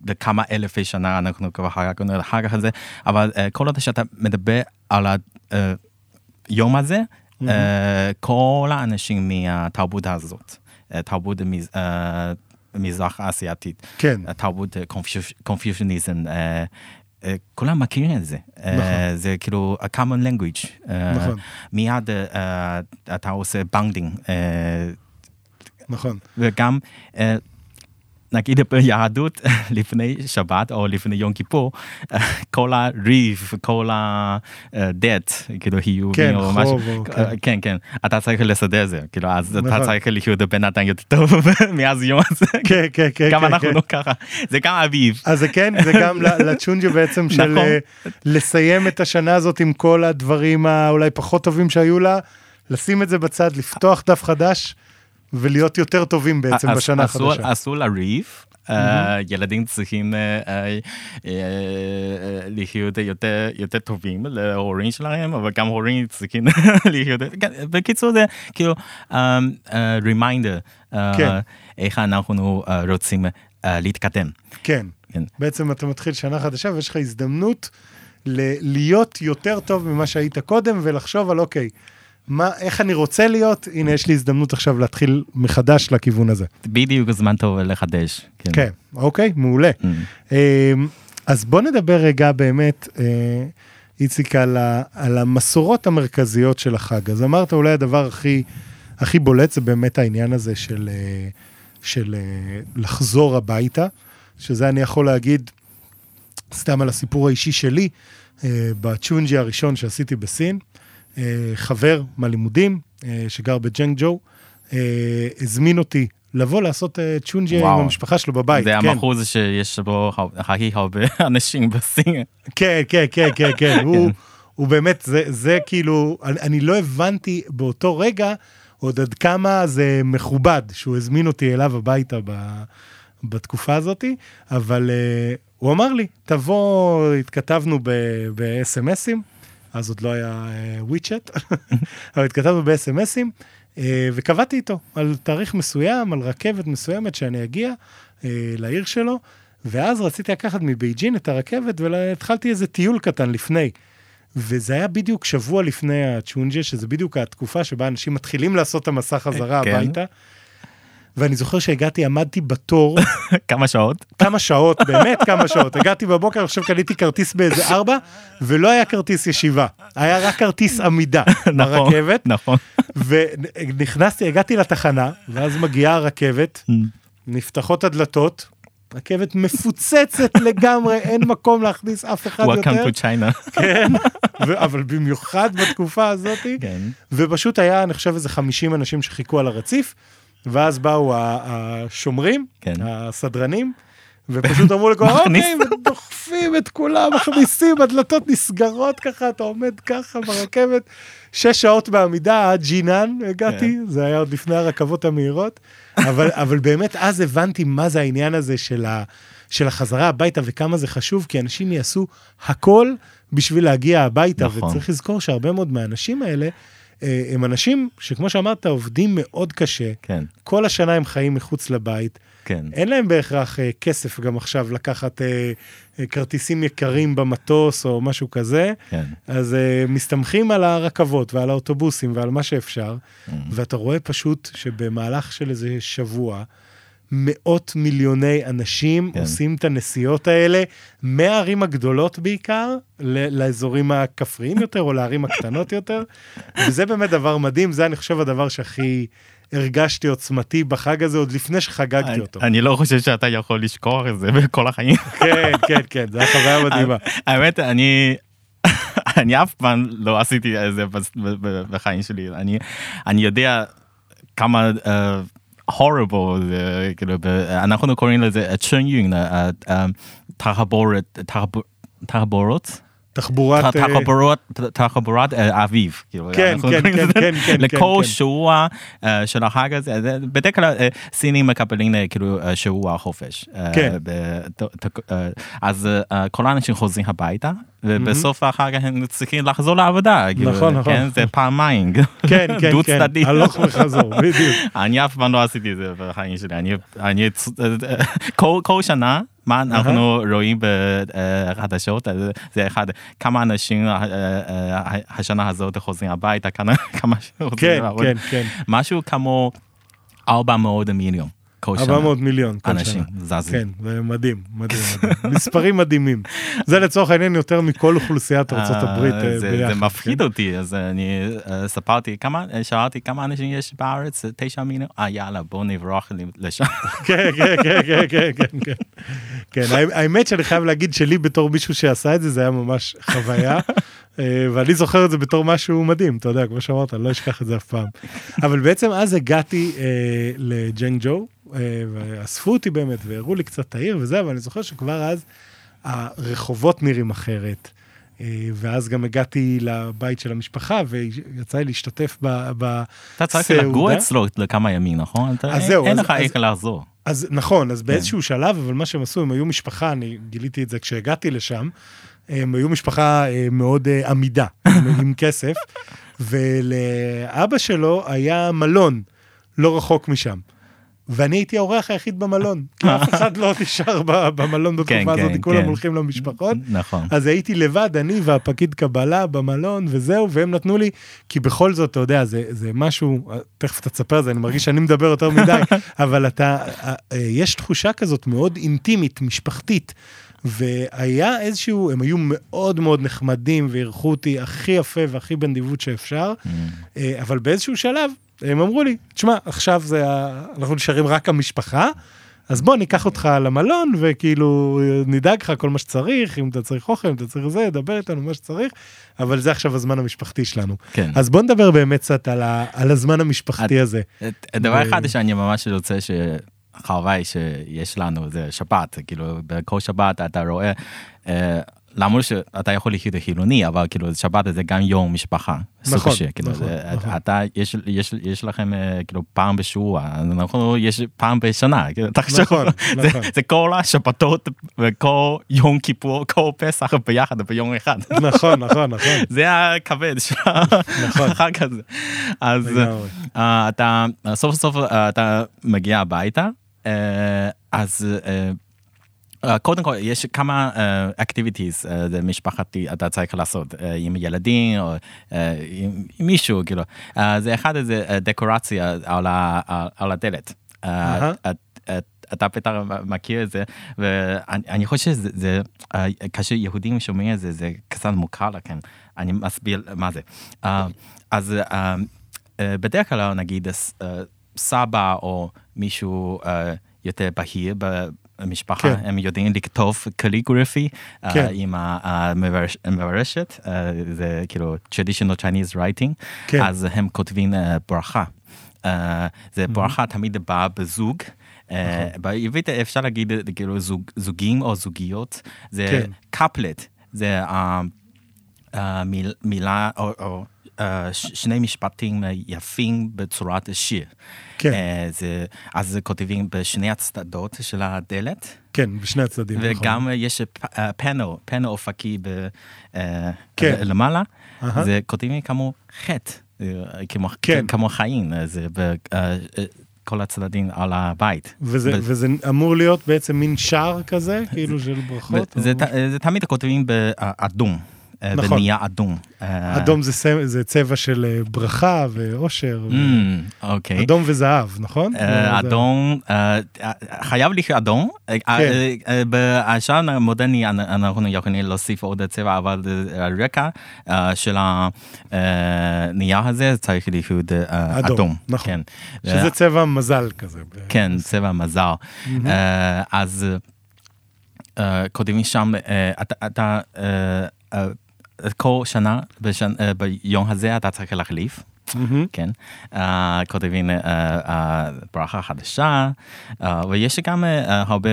בכמה אלפי שנה אנחנו כבר חגגנו החג הזה, אבל uh, כל עוד שאתה מדבר על היום הזה, mm-hmm. uh, כל האנשים מהתרבות הזאת, תרבות מז, אה, מזרח אסייתית,
כן.
תרבות Confucianism, אה, כולם מכירים את זה.
נכון.
זה כאילו a common language.
נכון.
מיד אתה עושה bonding.
נכון.
וגם, אה, נגיד ביהדות, (laughs) לפני שבת או לפני יום כיפור, אה, כל הריב, כל הדט, כאילו היו,
כן, חוב, משהו, כן.
כן, כן, אתה צריך לסדר זה, כאילו, אז אתה נכון. צריך להיות בן אדם יותר טוב (laughs) מאז יום הזה.
כן, כן, כן.
גם
כן,
אנחנו לא ככה, זה גם אביב.
אז זה כן, זה גם לצ'ונג'ה בעצם של נכון. אה, לסיים את השנה הזאת עם כל הדברים האולי פחות טובים שהיו לה, לשים את זה בצד, לפתוח דף חדש. ולהיות יותר טובים בעצם בשנה החדשה.
אסור לריב. ילדים צריכים להיות יותר טובים להורים שלהם, אבל גם הורים צריכים (laughs) להיות, בקיצור זה כאילו רימיינדר, איך אנחנו רוצים להתקדם.
כן, בעצם אתה מתחיל שנה חדשה ויש לך הזדמנות להיות יותר טוב ממה שהיית קודם ולחשוב על אוקיי. מה, איך אני רוצה להיות, הנה יש לי הזדמנות עכשיו להתחיל מחדש לכיוון הזה.
בדיוק זמן טוב לחדש.
כן, כן אוקיי, מעולה. Mm. אמ, אז בוא נדבר רגע באמת, אה, איציק, על, ה, על המסורות המרכזיות של החג. אז אמרת אולי הדבר הכי, הכי בולט זה באמת העניין הזה של, אה, של אה, לחזור הביתה, שזה אני יכול להגיד, סתם על הסיפור האישי שלי, בצ'ונג'י הראשון שעשיתי בסין. אה, חבר מהלימודים, אה, שגר בג'נג ג'ו, אה, הזמין אותי לבוא לעשות צ'ונג'י עם המשפחה שלו בבית.
זה כן. המחוז שיש בו הכי הרבה (laughs) אנשים בסין.
כן, כן, כן, כן, כן. (laughs) הוא, הוא באמת, זה, זה כאילו, אני, אני לא הבנתי באותו רגע עוד עד כמה זה מכובד שהוא הזמין אותי אליו הביתה ב, בתקופה הזאתי, אבל uh, הוא אמר לי, תבוא, התכתבנו ב-SMSים, אז עוד לא היה וויצ'ט, (laughs) אבל התכתבנו ב-SMSים, וקבעתי איתו על תאריך מסוים, על רכבת מסוימת שאני אגיע לעיר שלו, ואז רציתי לקחת מבייג'ין את הרכבת, והתחלתי איזה טיול קטן לפני. וזה היה בדיוק שבוע לפני הצ'ונג'ה, שזה בדיוק התקופה שבה אנשים מתחילים לעשות את המסע חזרה כן. הביתה. ואני זוכר שהגעתי, עמדתי בתור. (laughs)
כמה שעות?
כמה שעות, באמת כמה שעות. הגעתי בבוקר, חושב קניתי כרטיס באיזה ארבע, ולא היה כרטיס ישיבה, היה רק כרטיס עמידה (laughs) נכון, ברכבת.
נכון.
ונכנסתי, הגעתי לתחנה, ואז מגיעה הרכבת, mm. נפתחות הדלתות, רכבת מפוצצת לגמרי, אין מקום להכניס אף אחד יותר.
Welcome to China. (laughs)
כן, אבל במיוחד בתקופה הזאת. כן. ופשוט היה, אני חושב, איזה 50 אנשים שחיכו על הרציף, ואז באו השומרים, כן. הסדרנים, ופשוט אמרו (laughs) לכל, אוקיי, ודוחפים (laughs) את כולם, מכניסים, הדלתות נסגרות ככה, אתה עומד ככה ברכבת, שש שעות בעמידה עד ג'ינן הגעתי, כן. זה היה עוד לפני הרכבות המהירות, אבל, (laughs) אבל באמת אז הבנתי מה זה העניין הזה של, ה, של החזרה הביתה וכמה זה חשוב, כי אנשים יעשו הכל בשביל להגיע הביתה, נכון. וצריך לזכור שהרבה מאוד מהאנשים האלה, הם אנשים שכמו שאמרת, עובדים מאוד קשה.
כן.
כל השנה הם חיים מחוץ לבית.
כן.
אין להם בהכרח uh, כסף גם עכשיו לקחת uh, uh, כרטיסים יקרים במטוס או משהו כזה.
כן.
אז uh, מסתמכים על הרכבות ועל האוטובוסים ועל מה שאפשר, mm-hmm. ואתה רואה פשוט שבמהלך של איזה שבוע, מאות מיליוני אנשים כן. עושים את הנסיעות האלה, מהערים הגדולות בעיקר, לאזורים הכפריים יותר, או לערים הקטנות יותר, וזה באמת דבר מדהים, זה אני חושב הדבר שהכי... הרגשתי עוצמתי בחג הזה עוד לפני שחגגתי אותו.
אני לא חושב שאתה יכול לשכוח את זה בכל החיים. (laughs)
כן, כן, כן, זו חוויה מדהימה.
האמת, אני... (laughs) אני אף פעם לא עשיתי את זה בחיים שלי. אני, אני יודע כמה horrible זה כאילו אנחנו קוראים לזה צ'ן יונג תחבורות.
תחבורת
תחבורת תחבורת אביב
כן כן כן כן
לכל שבוע של החג הזה בדרך כלל סינים מקבלים כאילו שבוע חופש אז כל האנשים חוזרים הביתה ובסוף החג הם צריכים לחזור לעבודה
נכון נכון.
זה פעמיים.
כן (laughs) כן כן. הלוך וחזור בדיוק. (laughs)
אני אף פעם לא עשיתי את זה בחיים שלי אני כל שנה מה אנחנו רואים בחדשות זה אחד כמה אנשים השנה הזאת חוזרים הביתה כמה
כן כן כן
משהו כמו 400 מיליון.
כל שנה. 400 מיליון
כל אנשים שנה. זזים.
כן, זה מדהים, מדהים, מדהים. (laughs) מספרים מדהימים. זה לצורך העניין יותר מכל אוכלוסיית ארצות הברית ביחד.
זה מפחיד כן? אותי, אז אני ספרתי, כמה, שאלתי כמה אנשים יש בארץ? תשע מיליון? אה יאללה, בוא נברח לשם. (laughs)
כן, כן, כן, כן, כן, כן, כן. כן, האמת שאני חייב להגיד שלי בתור מישהו שעשה את זה, זה היה ממש חוויה. (laughs) ואני זוכר את זה בתור משהו מדהים, אתה יודע, כמו שאמרת, אני לא אשכח את זה אף פעם. אבל בעצם אז הגעתי לג'נג ג'ו, ואספו אותי באמת, והראו לי קצת את העיר וזה, אבל אני זוכר שכבר אז הרחובות נראים אחרת. ואז גם הגעתי לבית של המשפחה, ויצא לי להשתתף בסעודה.
אתה צריך לגור אצלו לכמה ימים, נכון? אז זהו. אין לך איך לחזור.
אז נכון, אז באיזשהו שלב, אבל מה שהם עשו, הם היו משפחה, אני גיליתי את זה כשהגעתי לשם, הם היו משפחה מאוד עמידה, (laughs) עם כסף, ולאבא שלו היה מלון לא רחוק משם. ואני הייתי האורח היחיד במלון, (laughs) כי אף אחד לא נשאר במלון בתקופה כן, הזאת, כן, כולם כן. הולכים למשפחות.
נכון.
אז הייתי לבד, אני והפקיד קבלה במלון וזהו, והם נתנו לי, כי בכל זאת, אתה יודע, זה, זה משהו, תכף אתה תספר את זה, אני מרגיש שאני מדבר יותר מדי, (laughs) אבל אתה, יש תחושה כזאת מאוד אינטימית, משפחתית. והיה איזשהו, הם היו מאוד מאוד נחמדים ואירחו אותי הכי יפה והכי בנדיבות שאפשר, mm. אבל באיזשהו שלב הם אמרו לי, תשמע, עכשיו זה, אנחנו נשארים רק המשפחה, אז בוא ניקח אותך למלון וכאילו נדאג לך כל מה שצריך, אם אתה צריך אוכל, אם אתה צריך זה, דבר איתנו מה שצריך, אבל זה עכשיו הזמן המשפחתי שלנו.
כן.
אז בוא נדבר באמת קצת על, ה, על הזמן המשפחתי את, הזה.
דבר ו... אחד שאני ממש רוצה ש... חוואי שיש לנו זה שבת כאילו בכל שבת אתה רואה אה, למרות שאתה יכול לחיות חילוני, אבל כאילו שבת זה גם יום משפחה.
נכון,
כאילו,
נכון,
זה,
נכון.
אתה, יש, יש, יש לכם אה, כאילו פעם בשבוע, אנחנו, יש פעם בשנה, כאילו, (laughs) תחשוב,
נכון,
זה,
נכון.
זה כל השבתות וכל יום כיפור, כל פסח ביחד ביום אחד.
נכון, נכון, נכון. (laughs)
זה הכבד של
נכון. (laughs)
החג הזה. אז. אה, אתה, סוף סוף אה, אתה מגיע הביתה, אה, אז אה, קודם כל יש כמה אקטיביטיז משפחתי אתה צריך לעשות אה, עם ילדים או אה, עם מישהו כאילו אה, זה אחד זה אה, דקורציה על הדלת. אה, אתה בטח מכיר את זה ואני אני חושב שזה זה, אה, כאשר יהודים שומעים את זה זה קצת מוכר לכם אני מסביר מה זה. אה, אז אה, אה, בדרך כלל נגיד אה, סבא או מישהו אה, יותר בהיר במשפחה
כן.
הם יודעים לכתוב קליגרפי אה,
כן.
עם המברש- המברשת אה, זה כאילו traditional Chinese writing
כן.
אז הם כותבים אה, ברכה. אה, זה ברכה תמיד באה בזוג.
נכון.
בעברית אפשר להגיד כאילו זוג, זוגים או זוגיות זה
כן.
קפלט זה אה, אה, מיל- מילה או, שני משפטים אה, יפים בצורת שיר.
כן.
אה, זה, אז זה כותבים בשני הצדדות של הדלת.
כן, בשני הצדדים. נכון.
וגם יש אה, פאנל, פאנל אופקי ב- אה,
כן.
למעלה,
אהה.
זה כותבים כמו חטא, אה, כמו,
כן.
כמו חיים, אה, זה ב- אה, אה, כל הצדדים על הבית.
וזה,
ב-
וזה אמור להיות בעצם מין שער כזה, כאילו של ברכות?
זה,
או-
ת- זה תמיד כותבים באדום, אה,
נכון.
בנייר אדום. אה,
אדום זה, סמ- זה צבע של אה, ברכה ואושר. ו-
אמ, אוקיי.
אדום וזהב, נכון?
אה, אדום, אה, אה, חייב להיות אדום. אה,
כן.
אה, אה, בשעון המודרני אנ- אנחנו יכולים להוסיף עוד צבע, אבל אה, הרקע אה, של הנייר הזה צריך להיות אה,
אדום,
אדום.
נכון.
כן.
שזה צבע מזל כזה.
כן, צבע מזל. אה, אז אה, כותבים שם, אה, אתה- אה, אה, כל שנה, בשנ- אה, ביום הזה אתה צריך להחליף. כן, אה, כותבים אה, ברכה חדשה, ויש גם הרבה,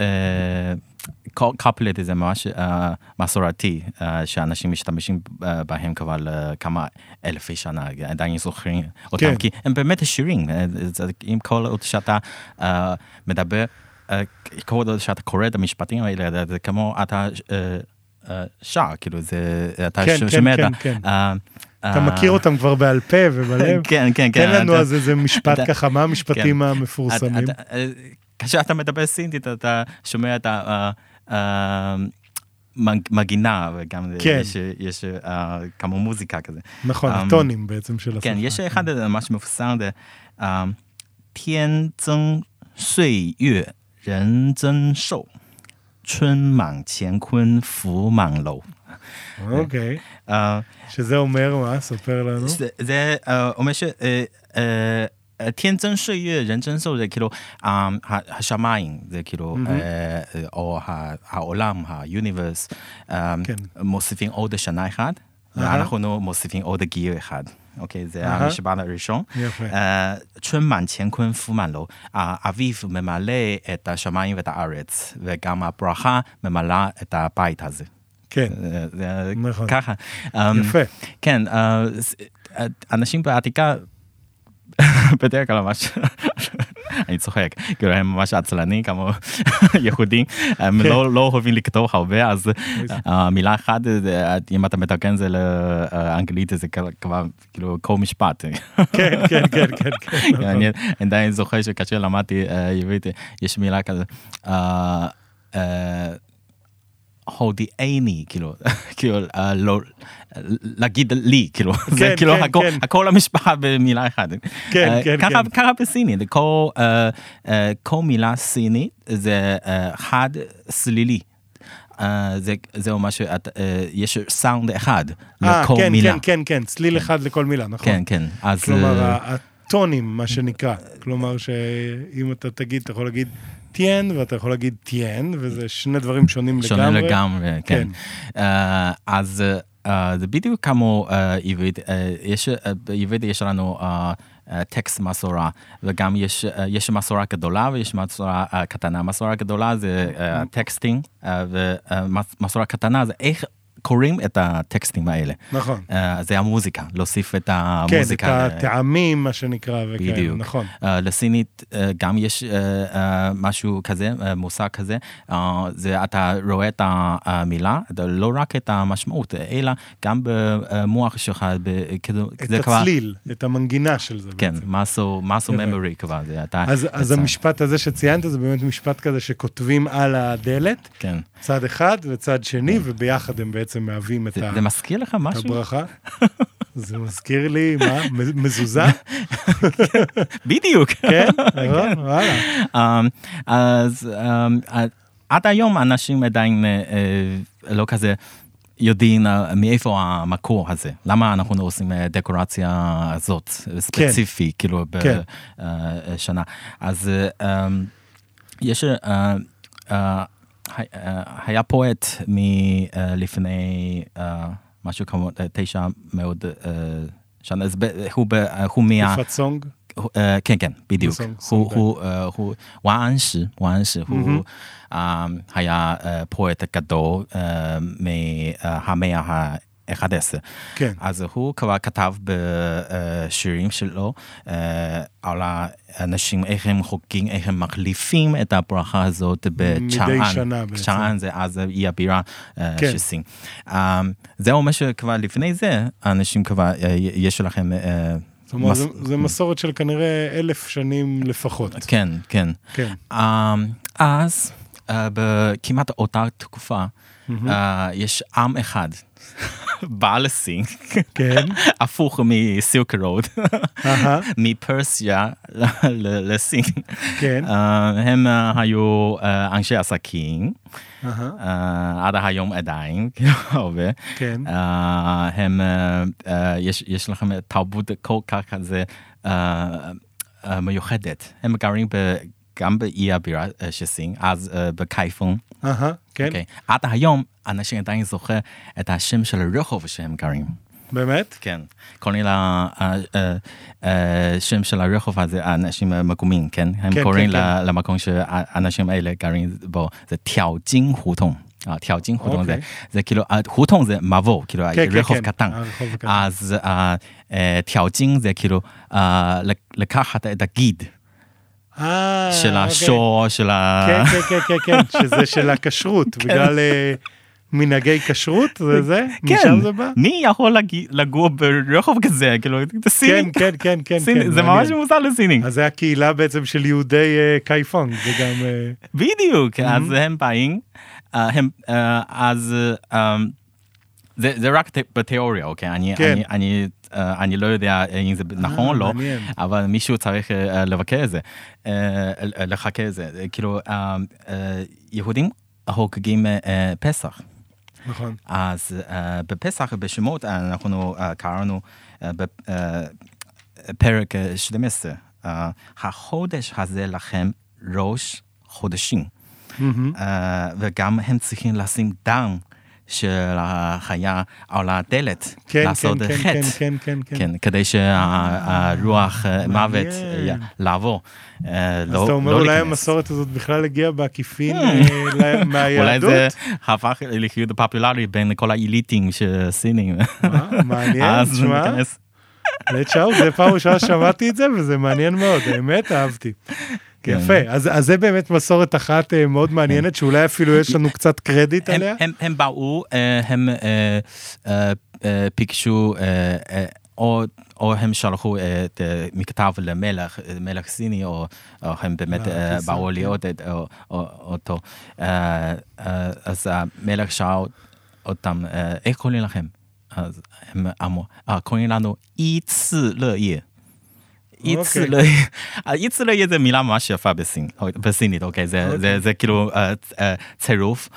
אה, כל קפלט זה ממש מסורתי, שאנשים משתמשים בהם כבר לכמה אלפי שנה, עדיין זוכרים אותם,
כן.
כי הם באמת שירים, עם כל עוד שאתה מדבר, כל עוד שאתה קורא את המשפטים האלה, זה כמו אתה שער כאילו זה אתה
כן, כן
שומע
כן,
את
כן,
כן.
אתה מכיר אותם כבר בעל פה ובלב
כן (laughs) כן כן
תן כן,
לנו
אז איזה משפט ככה מה המשפטים
כן.
המפורסמים.
אה, כשאתה מדבר סינטית אתה שומע את המגינה וגם
כן.
יש, יש uh, כמו מוזיקה כזה.
נכון,
um,
הטונים בעצם של הסוף.
כן, יש אחד ממש מפורסם, אמ, תיאן צנג סוי יו רן צנג שואו. 春满干坤福满楼。
אוקיי. (laughs)
אה,
שזה אומר מה? ספר לנו.
זה, זה אה, אומר ש... אה, אה, אה, 天增岁月人增寿 זה כאילו אה, ה- השמיים זה כאילו אה, אה, או ה- העולם ה-universe אה,
כן.
מוסיפים עוד שנה אחת
אהה.
ואנחנו מוסיפים עוד גיל אחד. אוקיי? זה המשבן הראשון.
יפה.
צ'ון מן צ'ן קון פו מן לו. האביב ממלא את השמיים ואת הארץ, וגם הברכה ממלאה את הבית הזה.
כן, נכון.
ככה.
יפה.
כן, אנשים בעתיקה, בדרך כלל ממש. אני צוחק, כאילו הם ממש עצלנים כמו יהודים, הם
כן.
לא לא אוהבים לכתוב הרבה, אז אה, מילה אחת, זה, אם אתה מתקן זה לאנגלית זה כבר כאילו כל משפט.
כן, כן, כן, כן, כן.
אני עדיין זוכר שכאשר למדתי אה, עברית, יש מילה כזה, אה, אה, הודיעני, כאילו, (laughs) כאילו, אה, לא, להגיד לי, כאילו, (laughs) זה
כן,
כאילו
כן,
הכל-
כן.
הכל המשפחה במילה אחת. אה, ככה- בסינית, כל, מילה סינית זה אה, חד סלילי. זה זה אומר שיש סאונד אחד לכל
כן,
מילה.
כן, כן, כן, צליל אחד לכל מילה, נכון.
כן, כן. אז...
כלומר, הטונים, מה שנקרא. כלומר, שאם אתה תגיד, אתה יכול להגיד טיין, ואתה יכול להגיד טיין, וזה שני דברים שונים לגמרי.
לגמרי, כן.
כן.
אה, אז זה בדיוק כמו עברית, יש, בעברית יש לנו טקסט מסורה, וגם יש, יש מסורה גדולה ויש מסורה קטנה. מסורה גדולה זה טקסטינג, ומסורה קטנה זה איך קוראים את הטקסטים האלה.
נכון.
Uh, זה המוזיקה, להוסיף את המוזיקה.
כן, את הטעמים, מה שנקרא, וכאלה, בדיוק. נכון.
Uh, לסינית uh, גם יש uh, uh, משהו כזה, uh, מושג כזה, uh, זה אתה רואה את המילה, לא רק את המשמעות, אלא גם במוח שלך,
כאילו, את הצליל, כבר... את המנגינה של זה.
כן, משהו memory כבר. זה,
אתה, אז, אז המשפט הזה שציינת, זה באמת משפט כזה שכותבים על הדלת,
כן.
צד אחד וצד שני, כן. וביחד הם בעצם מהווים את,
זה, ה... זה מזכיר לך משהו?
את הברכה. (laughs) זה מזכיר לי, מה? מזוזה? (laughs)
בדיוק.
כן, נכון, (laughs) וואלה.
אמ, אז אמ, עד היום אנשים עדיין אה, אה, לא כזה יודעים אה, מאיפה המקור הזה, למה אנחנו לא עושים דקורציה הזאת, ספציפי, כאילו, כן. בשנה. אז אמ, יש... היה פואט מלפני משהו כמו תשע מאות שנה, הוא מה...
פאצונג?
כן, כן, בדיוק. הוא ואנשי, ואנשי, הוא היה פואט גדול מהמאה ה-11.
כן.
אז הוא כבר כתב בשירים שלו על האנשים, איך הם חוגגים, איך הם מחליפים את הברכה הזאת בצ'אן.
מדי שנה בעצם.
צ'אן זה אז היא הבירה כן. שסין. זה אומר שכבר לפני זה, האנשים כבר, יש לכם...
זאת אומרת, מס... זה, זה מסורת של כנראה אלף שנים לפחות.
כן, כן.
כן.
אז בכמעט אותה תקופה, יש עם אחד (laughs) בא לסין,
כן, (laughs)
הפוך מסילק רוד, (laughs) מפרסיה לסין.
כן.
הם היו אנשי עסקים, עד היום עדיין, הרבה.
כן.
הם, יש לכם תרבות כל כך כזה מיוחדת. הם גרים גם באי הבירה של סין, אז בקייפון.
אהה, כן.
עד היום אנשים עדיין זוכר את השם של הרחוב שהם גרים.
באמת?
כן. קוראים לשם של הרחוב הזה אנשים מקומיים, כן? הם קוראים למקום שהאנשים האלה גרים בו, זה תיאוג'ין הוטון. תיאוג'ין הוטון זה, זה כאילו, הוטון זה מבוא, כאילו רחוב קטן. אז תיאוג'ין זה כאילו לקחת את הגיד. של השור, של ה...
כן, כן, כן, כן, שזה של הכשרות, (laughs) בגלל מנהגי כשרות, זה (laughs) זה? משם זה בא?
מי יכול לגור ברחוב כזה, כאילו, זה סיני.
כן, כן, כן, כן.
זה ממש מוזר לסיני.
אז זה הקהילה בעצם של יהודי קייפונג, זה גם...
בדיוק, אז הם באים, אז... זה רק בתיאוריה, אוקיי? אני אה, אני לא יודע אם זה נכון או לא, אבל מישהו צריך אה, לבקר את זה, אה, לחכה את זה. כאילו, יהודים חוגגים פסח.
נכון.
אז בפסח, בשמות, אנחנו קראנו בפרק 12, החודש הזה לכם ראש חודשים. וגם הם צריכים לשים דם של החיה על הדלת,
כן,
לעשות
כן,
חטא,
כן, כן, כן, כן.
כן, כדי שהרוח מוות לעבור.
אז לא, אתה אומר לא אולי המסורת הזאת בכלל הגיעה בעקיפין (laughs) מהיהדות?
אולי זה הפך להיות פופולרי בין כל האליטים של סינים.
מעניין, (laughs) תשמע. שאול, זה פעם ראשונה שמעתי את זה וזה מעניין מאוד, האמת אהבתי. כן. יפה, אז, אז זה באמת מסורת אחת אה, מאוד מעניינת, שאולי אפילו יש לנו קצת קרדיט
הם,
עליה.
הם, הם באו, אה, הם פיקשו, או, או הם שלחו את מכתב למלך, מלך סיני, או, או הם באמת באו כן. להיות את, או, או, אותו. אז המלך שאל אותם, איך קוראים לכם? אז הם אמרו, קוראים לנו אי צי 乐业. איצלוי, איצלוי זה מילה ממש יפה בסינית, אוקיי? זה כאילו צירוף.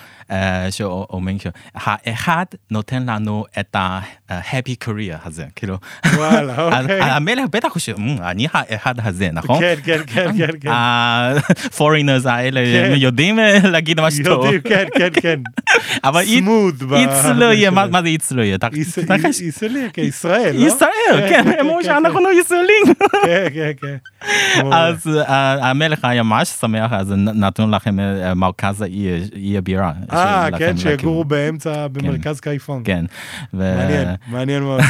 שאומרים שהאחד נותן לנו את ה-happy career הזה, כאילו.
וואלה, (laughs) אוקיי.
המלך בטח חושב, אני האחד הזה, נכון?
כן, כן, כן, (laughs) כן. כן.
ה-foreigners האלה יודעים להגיד מה שטוב.
יודעים, כן, כן, כן. (laughs)
אבל איצלוי, מה זה איצלוי?
איצלוי, כישראל, לא?
ישראל, כן, הם אומרים שאנחנו ישראלים.
כן, כן, כן.
אז המלך היה ממש שמח, אז נתנו לכם מרכז העיר הבירה.
אה, כן, שיגורו באמצע, במרכז קייפון.
כן.
מעניין, מעניין מאוד.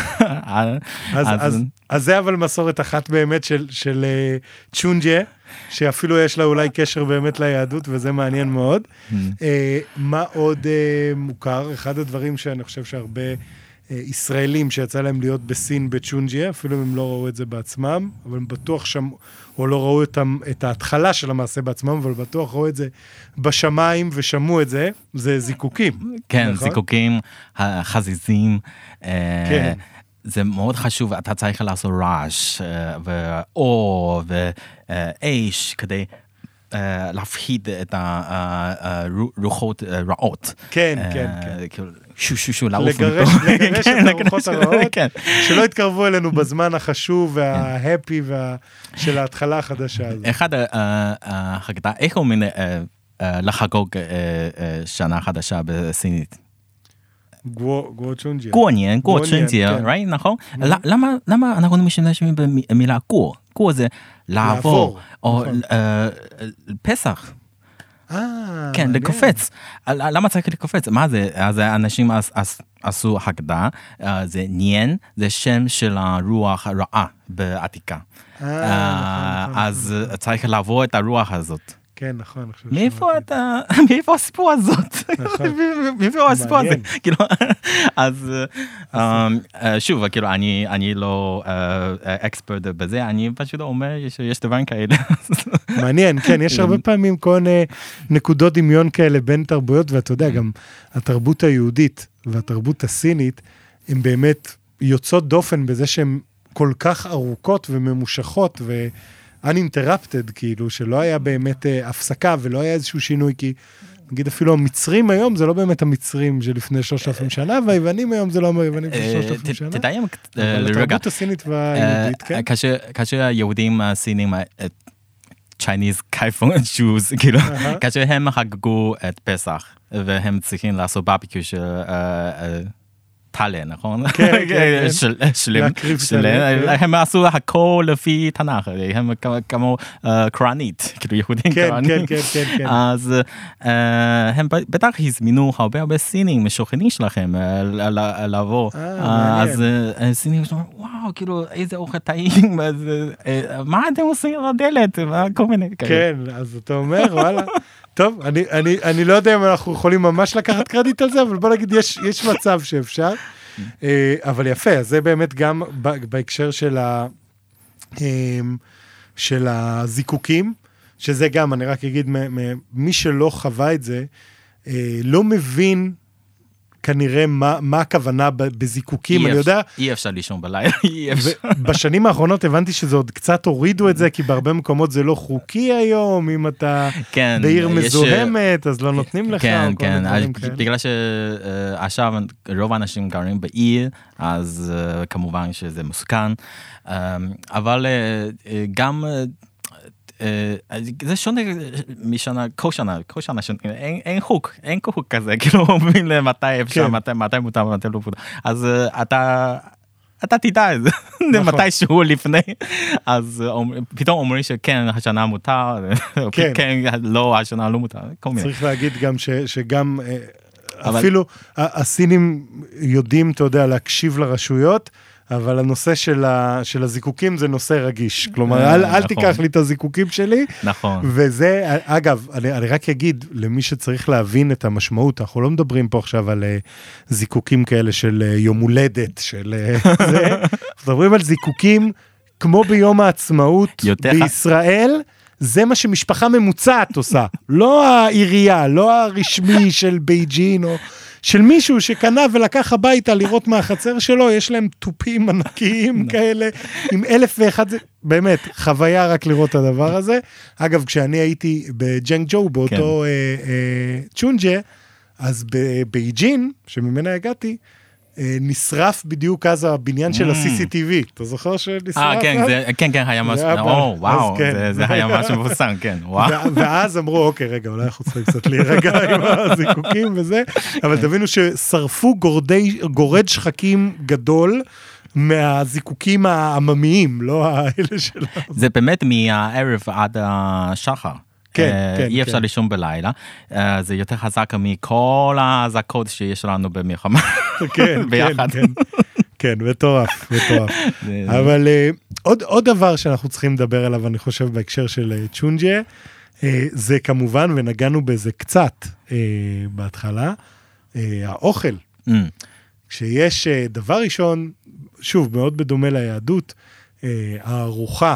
(laughs) אז זה אבל מסורת אחת באמת של צ'ונג'ה. שאפילו יש לה אולי קשר באמת ליהדות, וזה מעניין מאוד. מה עוד מוכר? אחד הדברים שאני חושב שהרבה ישראלים שיצא להם להיות בסין בצ'ונג'יה, אפילו אם הם לא ראו את זה בעצמם, אבל הם בטוח שם, או לא ראו את, את ההתחלה של המעשה בעצמם, אבל בטוח ראו את זה בשמיים ושמעו את זה, זה זיקוקים.
כן, נכון? זיקוקים, חזיזים. כן. זה מאוד חשוב, אתה צריך לעשות רעש, ואור, ואש, כדי להפחיד את הרוחות רעות.
כן, כן, כן.
שו שו שו, לעוף
מפה. לגרש את (laughs) כן, הרוחות הרעות, כן. שלא יתקרבו אלינו בזמן החשוב כן. וההפי של ההתחלה החדשה הזאת.
אחד החקדה, איך אומרים אה, אה, לחגוג אה, שנה חדשה בסינית?
גוו צ'ונג'יה.
גוו ניין, גוו צ'ונג'יה, נכון? Mm-hmm. למה אנחנו משתמשים במילה גוו? גוו זה לעבור, או נכון. פסח. כן, לקופץ. למה צריך לקופץ? מה זה? אז אנשים עשו הגדה, זה ניין, זה שם של הרוח הרעה בעתיקה. אז צריך לעבור את הרוח הזאת.
כן, נכון.
מאיפה אתה, (laughs) מאיפה הסיפור הזאת?
נכון. (laughs)
מאיפה הסיפור הזה? כאילו, (laughs) אז שוב, כאילו, אני לא אקספרט בזה, אני פשוט אומר שיש דברים כאלה.
מעניין, כן, יש הרבה פעמים כל מיני נקודות דמיון כאלה בין תרבויות, ואתה יודע, גם התרבות היהודית והתרבות הסינית, הן באמת יוצאות דופן בזה שהן כל כך ארוכות וממושכות, ו... uninterrupted, כאילו, שלא היה באמת uh, הפסקה ולא היה איזשהו שינוי, כי נגיד אפילו המצרים היום זה לא באמת המצרים של לפני 3,000 שנה, והיוונים היום זה לא היוונים של 3,000 שנה.
תדעים
לרגע. התרבות הסינית והיהודית, כן.
כאשר היהודים הסינים, Chinese קייפון Jews, (laughs) כאילו, כאשר הם חגגו את פסח, והם צריכים לעשות ברביקיו של... טלה, נכון?
כן, כן, (laughs)
כן. שלם. הם עשו הכל לפי תנ"ך, הם כמו קרנית, כאילו יהודים
קרנית. כן, כן, כן, כן.
אז הם בטח הזמינו הרבה הרבה סינים, משוכנים שלכם, לבוא. אז סינים אומרים, וואו, כאילו, איזה אוכל טעים, מה אתם עושים על הדלת, כל מיני
כאלה. כן, אז אתה אומר, וואלה. (laughs) טוב, אני, אני, אני לא יודע אם אנחנו יכולים ממש לקחת קרדיט על זה, אבל בוא נגיד, יש, יש מצב שאפשר. אה, אבל יפה, זה באמת גם בהקשר של, ה, אמ, של הזיקוקים, שזה גם, אני רק אגיד, מי שלא חווה את זה, אה, לא מבין כנראה מה, מה הכוונה בזיקוקים, אני יודע...
אי אפשר לישון בלילה, (laughs) אי אפשר.
בשנים האחרונות הבנתי שזה עוד קצת הורידו את זה, כי בהרבה מקומות זה לא חוקי היום, אם אתה כן, בעיר יש... מזוהמת, אז לא נותנים לך,
כן, כן, בגלל שעכשיו רוב האנשים גרים בעיר, אז כמובן שזה מסוכן, אבל גם... זה שונה משנה, כל שנה, כל שנה שונה, אין, אין חוק, אין חוק כזה, (laughs) כאילו אומרים למתי אפשר, כן. מתי, מתי מותר, מתי לא מותר, אז אתה, אתה תדע את זה, (laughs) נכון. מתישהו לפני, אז פתאום אומרים שכן, השנה מותר, (laughs) כן, כן לא, השנה לא מותר, כל מיני.
צריך להגיד גם ש, שגם, אבל... אפילו הסינים יודעים, אתה יודע, להקשיב לרשויות. אבל הנושא של, ה, של הזיקוקים זה נושא רגיש. כלומר, אל, אל נכון. תיקח לי את הזיקוקים שלי.
נכון.
וזה, אגב, אני, אני רק אגיד למי שצריך להבין את המשמעות, אנחנו לא מדברים פה עכשיו על uh, זיקוקים כאלה של uh, יום הולדת, של uh, (laughs) זה, אנחנו מדברים על זיקוקים כמו ביום העצמאות בישראל. זה מה שמשפחה ממוצעת עושה, לא העירייה, לא הרשמי של בייג'ין או של מישהו שקנה ולקח הביתה לראות מהחצר שלו, יש להם תופים ענקיים כאלה, עם אלף ואחד, באמת, חוויה רק לראות את הדבר הזה. אגב, כשאני הייתי בג'נג ג'ו, באותו כן. אה, אה, 春节, אז בבייג'ין, שממנה הגעתי, נשרף בדיוק אז הבניין של mm. ה-CCTV, אתה זוכר שנשרף?
אה, כן, כן, כן, היה משהו, או, וואו, כן. זה היה משהו מבוסם, כן, (laughs) וואו.
ואז אמרו, אוקיי, רגע, אולי אנחנו צריכים קצת להירגע עם הזיקוקים (laughs) וזה, אבל כן. תבינו ששרפו גורד שחקים גדול. מהזיקוקים העממיים, לא האלה שלנו.
זה באמת מהערב עד השחר. כן, אה, כן. אי אפשר כן. לישון בלילה, אה, זה יותר חזק מכל האזעקות שיש לנו במלחמה.
כן, (laughs) ביחד. כן, כן, כן, מטורף, מטורף. (laughs) אבל אה, עוד, עוד דבר שאנחנו צריכים לדבר עליו, אני חושב, בהקשר של צ'ונג'ה, זה כמובן, ונגענו בזה קצת בהתחלה, האוכל. Mm. כשיש דבר ראשון, שוב, מאוד בדומה ליהדות, הארוחה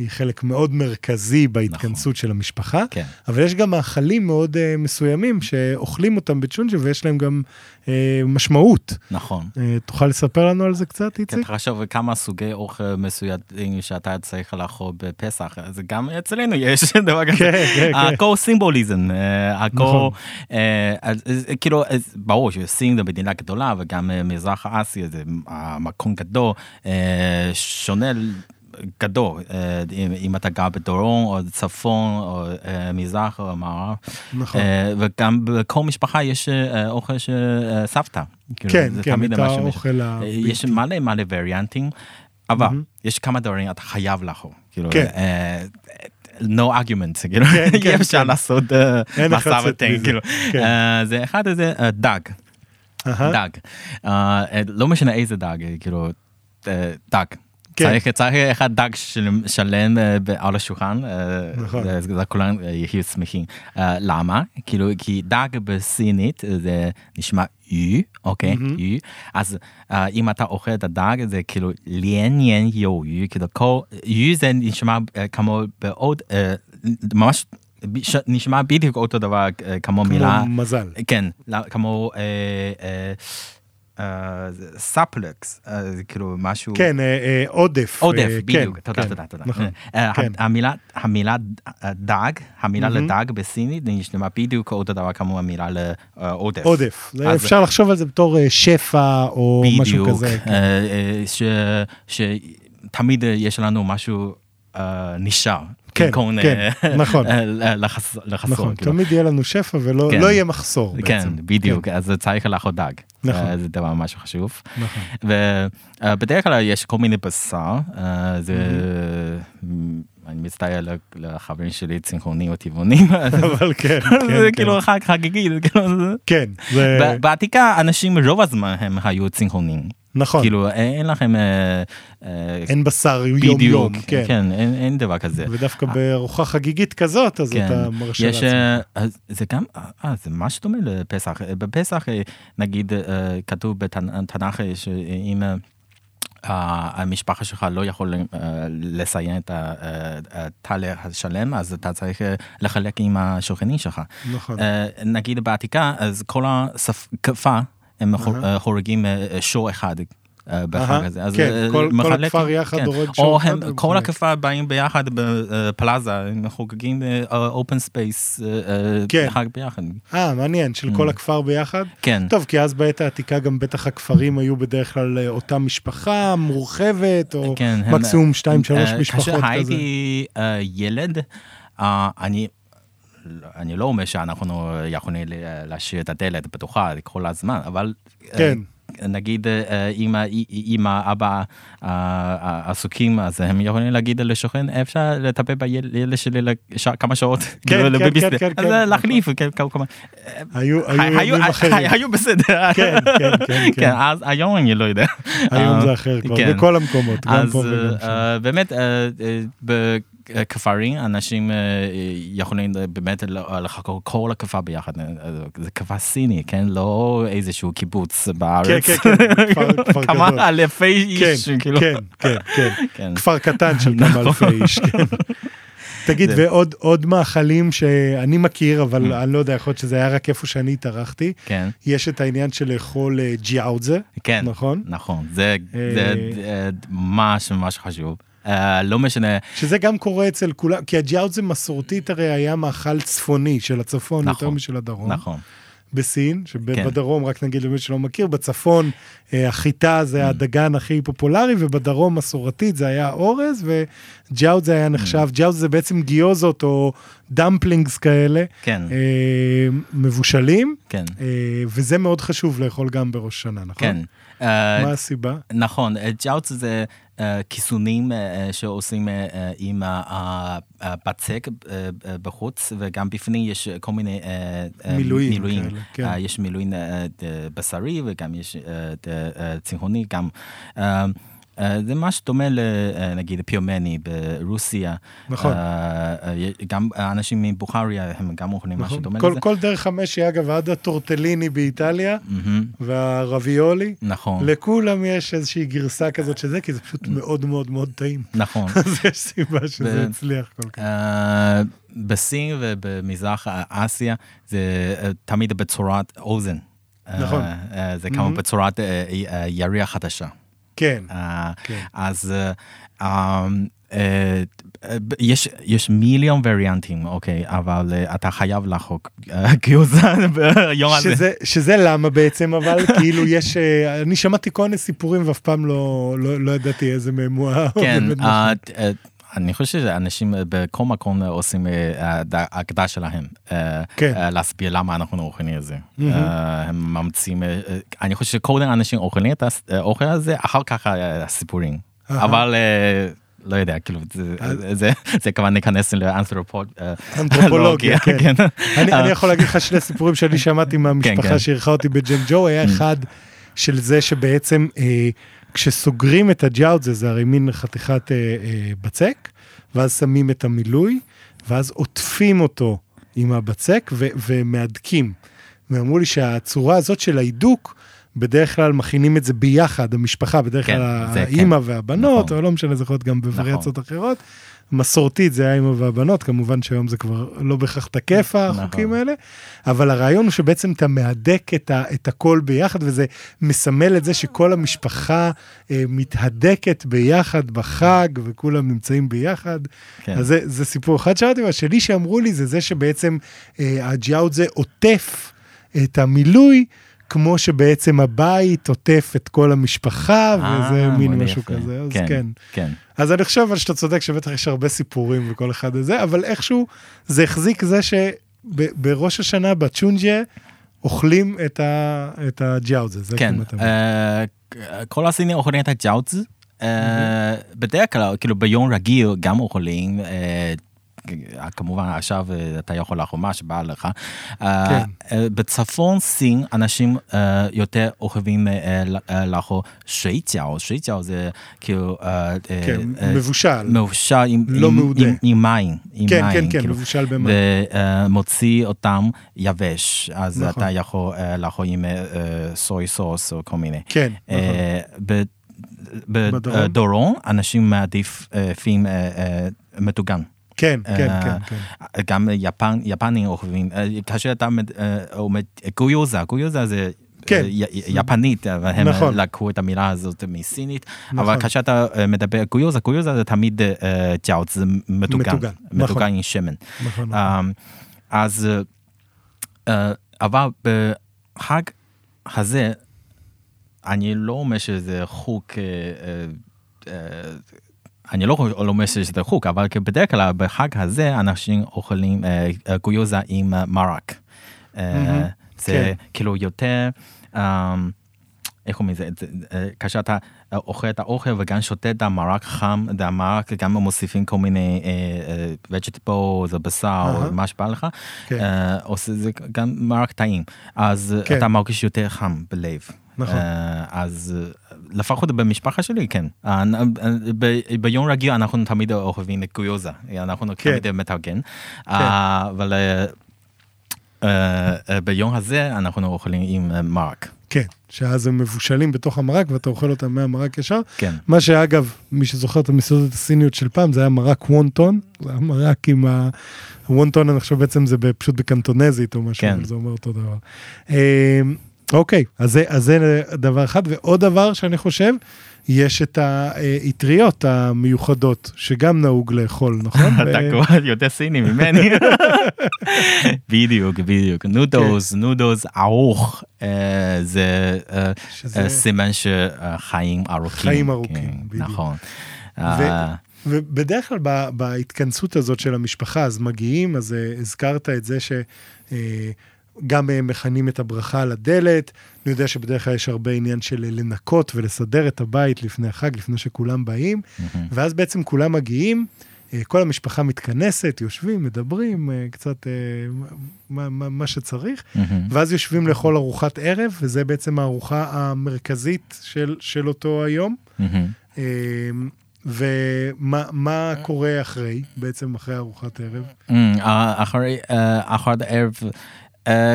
היא חלק מאוד מרכזי בהתכנסות נכון. של המשפחה, כן. אבל יש גם מאכלים מאוד uh, מסוימים שאוכלים אותם בצ'ונג'ה ויש להם גם uh, משמעות.
נכון. Uh,
תוכל לספר לנו על זה קצת, איציק?
כן, תחשוב כמה סוגי אוכל מסוימים שאתה צריך לאכול בפסח, זה גם אצלנו יש (laughs) דבר כזה. כן, כן, כן. הכל סימבוליזם, הכל, נכון. כאילו, ברור שסין זה מדינה גדולה וגם מזרח אסיה זה מקום גדול, שונה. גדול, אה, אם, אם אתה גר בדרום או צפון או אה, מזרח או מערב. נכון. אה, וגם בכל משפחה יש אוכל של סבתא.
כאילו, כן, כן, את האוכל
ה... יש מלא מלא וריאנטים, אבל יש כמה דברים אתה חייב לאכול. כאילו, כן. no argument, כאילו, כן, (laughs) אי כן, אפשר לעשות מסע וטנק, כאילו. זה אחד הזה דג. דג. לא משנה איזה דג, כאילו, דג. כן. צריך, צריך אחד דג שלם אה, על השולחן, אה, נכון. זה כולם אה, יהיו שמחים. למה? כאילו, כי דג בסינית זה נשמע יו, אוקיי? יו. אז אם אתה אוכל את הדג זה כאילו ליאן יאן יו יו, כאילו כל, יו זה נשמע כמו בעוד, ממש נשמע בדיוק אותו דבר כמו מילה.
כמו מזל.
כן, כמו... surplus, זה כאילו משהו...
כן, אה, אה, עודף.
עודף, אה, בדיוק, כן, תודה, כן, תודה, תודה. נכון, כן. המילה, המילה דג, המילה לדג בסינית נשמע בדיוק אותו דבר כמו המילה לעודף.
עודף, אפשר לחשוב על זה בתור שפע או משהו כזה.
בדיוק, שתמיד יש לנו משהו נשאר.
כן, כן, נכון. לחסור. נכון, כאילו. תמיד יהיה לנו שפע ולא כן. לא יהיה מחסור
בעצם. כן, בדיוק, כן. אז צריך לאכול דג. נכון. זה דבר ממש חשוב. נכון. ובדרך כלל יש כל מיני בשר, זה... אני מצטער לחברים שלי צמחונים או טבעונים. (laughs)
אבל כן, כן.
זה כאילו חג חגיגי.
כן.
בעתיקה אנשים רוב הזמן הם היו צמחונים.
נכון.
כאילו אין לכם... אה,
אה, אין בשר יום יום,
כן. כן, אין, אין דבר כזה.
ודווקא בארוחה חגיגית כזאת, אז כן. אתה מרשה
יש, לעצמך. זה גם, אה, זה ממש דומה לפסח. בפסח, נגיד, כתוב בתנ"ך שאם... המשפחה שלך לא יכול לסיים את הטל השלם, אז אתה צריך לחלק עם השוכנים שלך. נכון. נגיד בעתיקה, אז כל השפה... הם הורגים שור אחד. בחג הזה.
אז כן, כל הכפר יחד הורג שור אחד.
או כל הכפר באים ביחד בפלאזה, הם חוגגים open space חג ביחד.
אה, מעניין, של כל הכפר ביחד?
כן.
טוב, כי אז בעת העתיקה גם בטח הכפרים היו בדרך כלל אותה משפחה מורחבת, או מקסימום שתיים, שלוש משפחות כזה.
כאשר הייתי ילד, אני... אני לא אומר שאנחנו יכולים להשאיר את הדלת פתוחה כל הזמן, אבל... כן. נגיד אם אמא, אבא עסוקים, אז הם יכולים להגיד לשוכן, אפשר לטפל בילד שלי כמה שעות,
כן, כן, כן,
אז להחליף,
היו
בסדר,
כן, (laughs) כן, כן,
אז היום אני לא יודע,
היום זה אחר כבר, בכל המקומות, גם פה וגם שם,
באמת, כפרים, אנשים יכולים באמת לחקור כל הכפר ביחד, זה כפר סיני, כן? לא איזשהו קיבוץ בארץ.
כן, כן, כן, (laughs) כפר
כמה אלפי איש,
כאילו. כן, כן, כן, (laughs) כפר קטן של (laughs) כמה אלפי איש, כן. תגיד, ועוד מאכלים שאני מכיר, אבל אני לא יודע, יכול להיות שזה היה רק איפה שאני התארחתי.
כן.
יש את העניין של לאכול ג'יאודזה,
כן,
נכון?
נכון, זה ממש ממש חשוב. Uh, לא משנה.
שזה גם קורה אצל כולם, כי הג'יאודזה מסורתית הרי היה מאכל צפוני של הצפון נכון, יותר משל הדרום.
נכון.
בסין, שבדרום, כן. רק נגיד למי שלא מכיר, בצפון אה, החיטה זה mm. הדגן הכי פופולרי, ובדרום מסורתית זה היה אורז, וג'יאודזה היה mm. נחשב, mm. ג'יאודזה בעצם גיוזות או dumplings כאלה,
כן. אה,
מבושלים,
כן. אה,
וזה מאוד חשוב לאכול גם בראש שנה, נכון?
כן.
מה uh, הסיבה?
נכון, ג'אוד זה כיסונים שעושים עם הבצק בחוץ, וגם בפנים יש כל מיני
מילואים. מילואים. כאלה,
כן. יש מילואים בשרי וגם יש צמחוני, גם... זה ממש דומה לנגיד פיומני ברוסיה.
נכון.
גם אנשים מבוכריה הם גם אוכלים נכון. משהו דומה
כל,
לזה.
כל דרך המשי, אגב, עד הטורטליני באיטליה, והרביולי,
נכון.
לכולם יש איזושהי גרסה כזאת שזה, כי זה פשוט מאוד מאוד מאוד טעים.
נכון. (laughs)
אז יש סיבה שזה הצליח כל כך.
בסין ובמזרח אסיה זה תמיד בצורת אוזן.
נכון.
זה כמה בצורת יריח חדשה.
כן.
כן. אז יש, יש מיליון וריאנטים, אוקיי, אבל אתה חייב לחוק גיוזה ביום (laughs) הזה.
שזה למה בעצם, אבל (laughs) כאילו יש, אני שמעתי כל מיני סיפורים ואף פעם לא, לא, לא ידעתי איזה מהם הוא
כן, (laughs) אני חושב שאנשים בכל מקום עושים ההקדה שלהם. כן. להסביר למה אנחנו אוכלים את זה. הם ממציאים, אני חושב שקודם אנשים אוכלים את האוכל הזה, אחר כך הסיפורים. אבל... לא יודע, כאילו, זה, כמובן ניכנס
לאנתרופולוגיה. כן. אני יכול להגיד לך שני סיפורים שאני שמעתי מהמשפחה שאירחה אותי בג'נג'ו, היה אחד של זה שבעצם כשסוגרים את הג'אוד זה הרי מין חתיכת אה, אה, בצק, ואז שמים את המילוי, ואז עוטפים אותו עם הבצק ו- ומהדקים. ואמרו לי שהצורה הזאת של ההידוק, בדרך כלל מכינים את זה ביחד, המשפחה, בדרך כן, כלל האימא כן. והבנות, נכון. או לא משנה, זה יכול להיות גם בווריאציות נכון. אחרות. מסורתית זה האמא והבנות, כמובן שהיום זה כבר לא בהכרח תקף החוקים נכון. האלה, אבל הרעיון הוא שבעצם אתה מהדק את, ה, את הכל ביחד, וזה מסמל את זה שכל המשפחה אה, מתהדקת ביחד בחג, וכולם נמצאים ביחד. כן. אז זה, זה סיפור אחד שאמרתי, והשני שאמרו לי זה זה שבעצם אה, הג'יאוד זה עוטף את המילוי. כמו שבעצם הבית עוטף את כל המשפחה, וזה אה, מין משהו יפה. כזה, אז כן, כן.
כן.
אז אני חושב שאתה צודק שבטח יש הרבה סיפורים וכל אחד הזה, אבל איכשהו זה החזיק זה שבראש השנה בצ'ונג'ה אוכלים את הג'אוזה, זה
כן, אה, כל הסינים אוכלים את הג'אוזה. אה, בדרך כלל, כאילו ביום רגיל גם אוכלים כמובן עכשיו אה, אתה יכול לאכול מה שבא לך. אה, כן. אה, בצפון סין אנשים יותר אוהבים לאכול שייג'או, שייג'או זה כאילו...
כן, מבושל.
מבושל עם,
לא עם, עם,
עם מים.
עם כן, מים, כן, כן, כאילו, מבושל במים.
ומוציא אותם יבש, אז נכון. אתה יכול לאכול עם סוי סוס או כל מיני.
כן, נכון.
בדרום אנשים מעדיפים מטוגן.
כן, כן, כן, כן.
גם יפן, יפנים אוהבים, כאשר אתה אומר גויוזה, גויוזה זה כן. יפנית, אבל הם נכון. לקחו את המילה הזאת מסינית, נכון. אבל כאשר אתה מדבר גויוזה, גויוזה זה תמיד ג'אוט, זה מטוגן, מטוגן, מטוגן נכון. עם שמן. נכון, נכון. אז, אבל בחג הזה, אני לא אומר שזה חוק אני לא אומר שזה חוק, אבל בדרך כלל בחג הזה אנשים אוכלים אה, אה, גויוזה עם אה, מרק. זה כן. כאילו יותר, איך אומרים זה, כאשר אתה אוכל את האוכל וגם שותה את המרק חם, את המרק גם מוסיפים כל מיני וג'טיפו, זה בשר או מה שבא לך, כן. עושה זה גם מרק טעים, אז כן. אתה מרגיש יותר חם בלב.
נכון.
אז לפחות במשפחה שלי, כן. אה, אה, ביום רגיל אנחנו תמיד אוהבים את גויוזה, אנחנו כן. תמיד מתארגן, כן. אה, אבל ביום הזה אנחנו אוכלים עם מרק.
כן, שאז הם מבושלים בתוך המרק ואתה אוכל אותם מהמרק ישר.
כן.
מה שאגב, מי שזוכר את המסעדות הסיניות של פעם, זה היה מרק וונטון, זה היה מרק עם ה... וונטון, אני חושב בעצם זה פשוט בקנטונזית או משהו, כן. זה אומר אותו דבר. אה, אוקיי, אז זה, אז זה דבר אחד, ועוד דבר שאני חושב, יש את האטריות המיוחדות, שגם נהוג לאכול, נכון? (laughs)
אתה כבר יותר סיני ממני. (laughs) בדיוק, בדיוק. נודלס, כן. נודלס ארוך, אה, זה אה, סימן שחיים ארוכים.
חיים ארוכים, כן, בדיוק. נכון. ובדרך כלל בהתכנסות הזאת של המשפחה, אז מגיעים, אז הזכרת את זה ש... גם הם מכינים את הברכה על הדלת. אני יודע שבדרך כלל יש הרבה עניין של לנקות ולסדר את הבית לפני החג, לפני שכולם באים, mm-hmm. ואז בעצם כולם מגיעים, אה, כל המשפחה מתכנסת, יושבים, מדברים, אה, קצת אה, מה, מה, מה שצריך, mm-hmm. ואז יושבים לאכול ארוחת ערב, וזה בעצם הארוחה המרכזית של, של אותו היום. Mm-hmm. ומה קורה אחרי, בעצם אחרי ארוחת ערב?
Mm, אחרי ארוחת ערב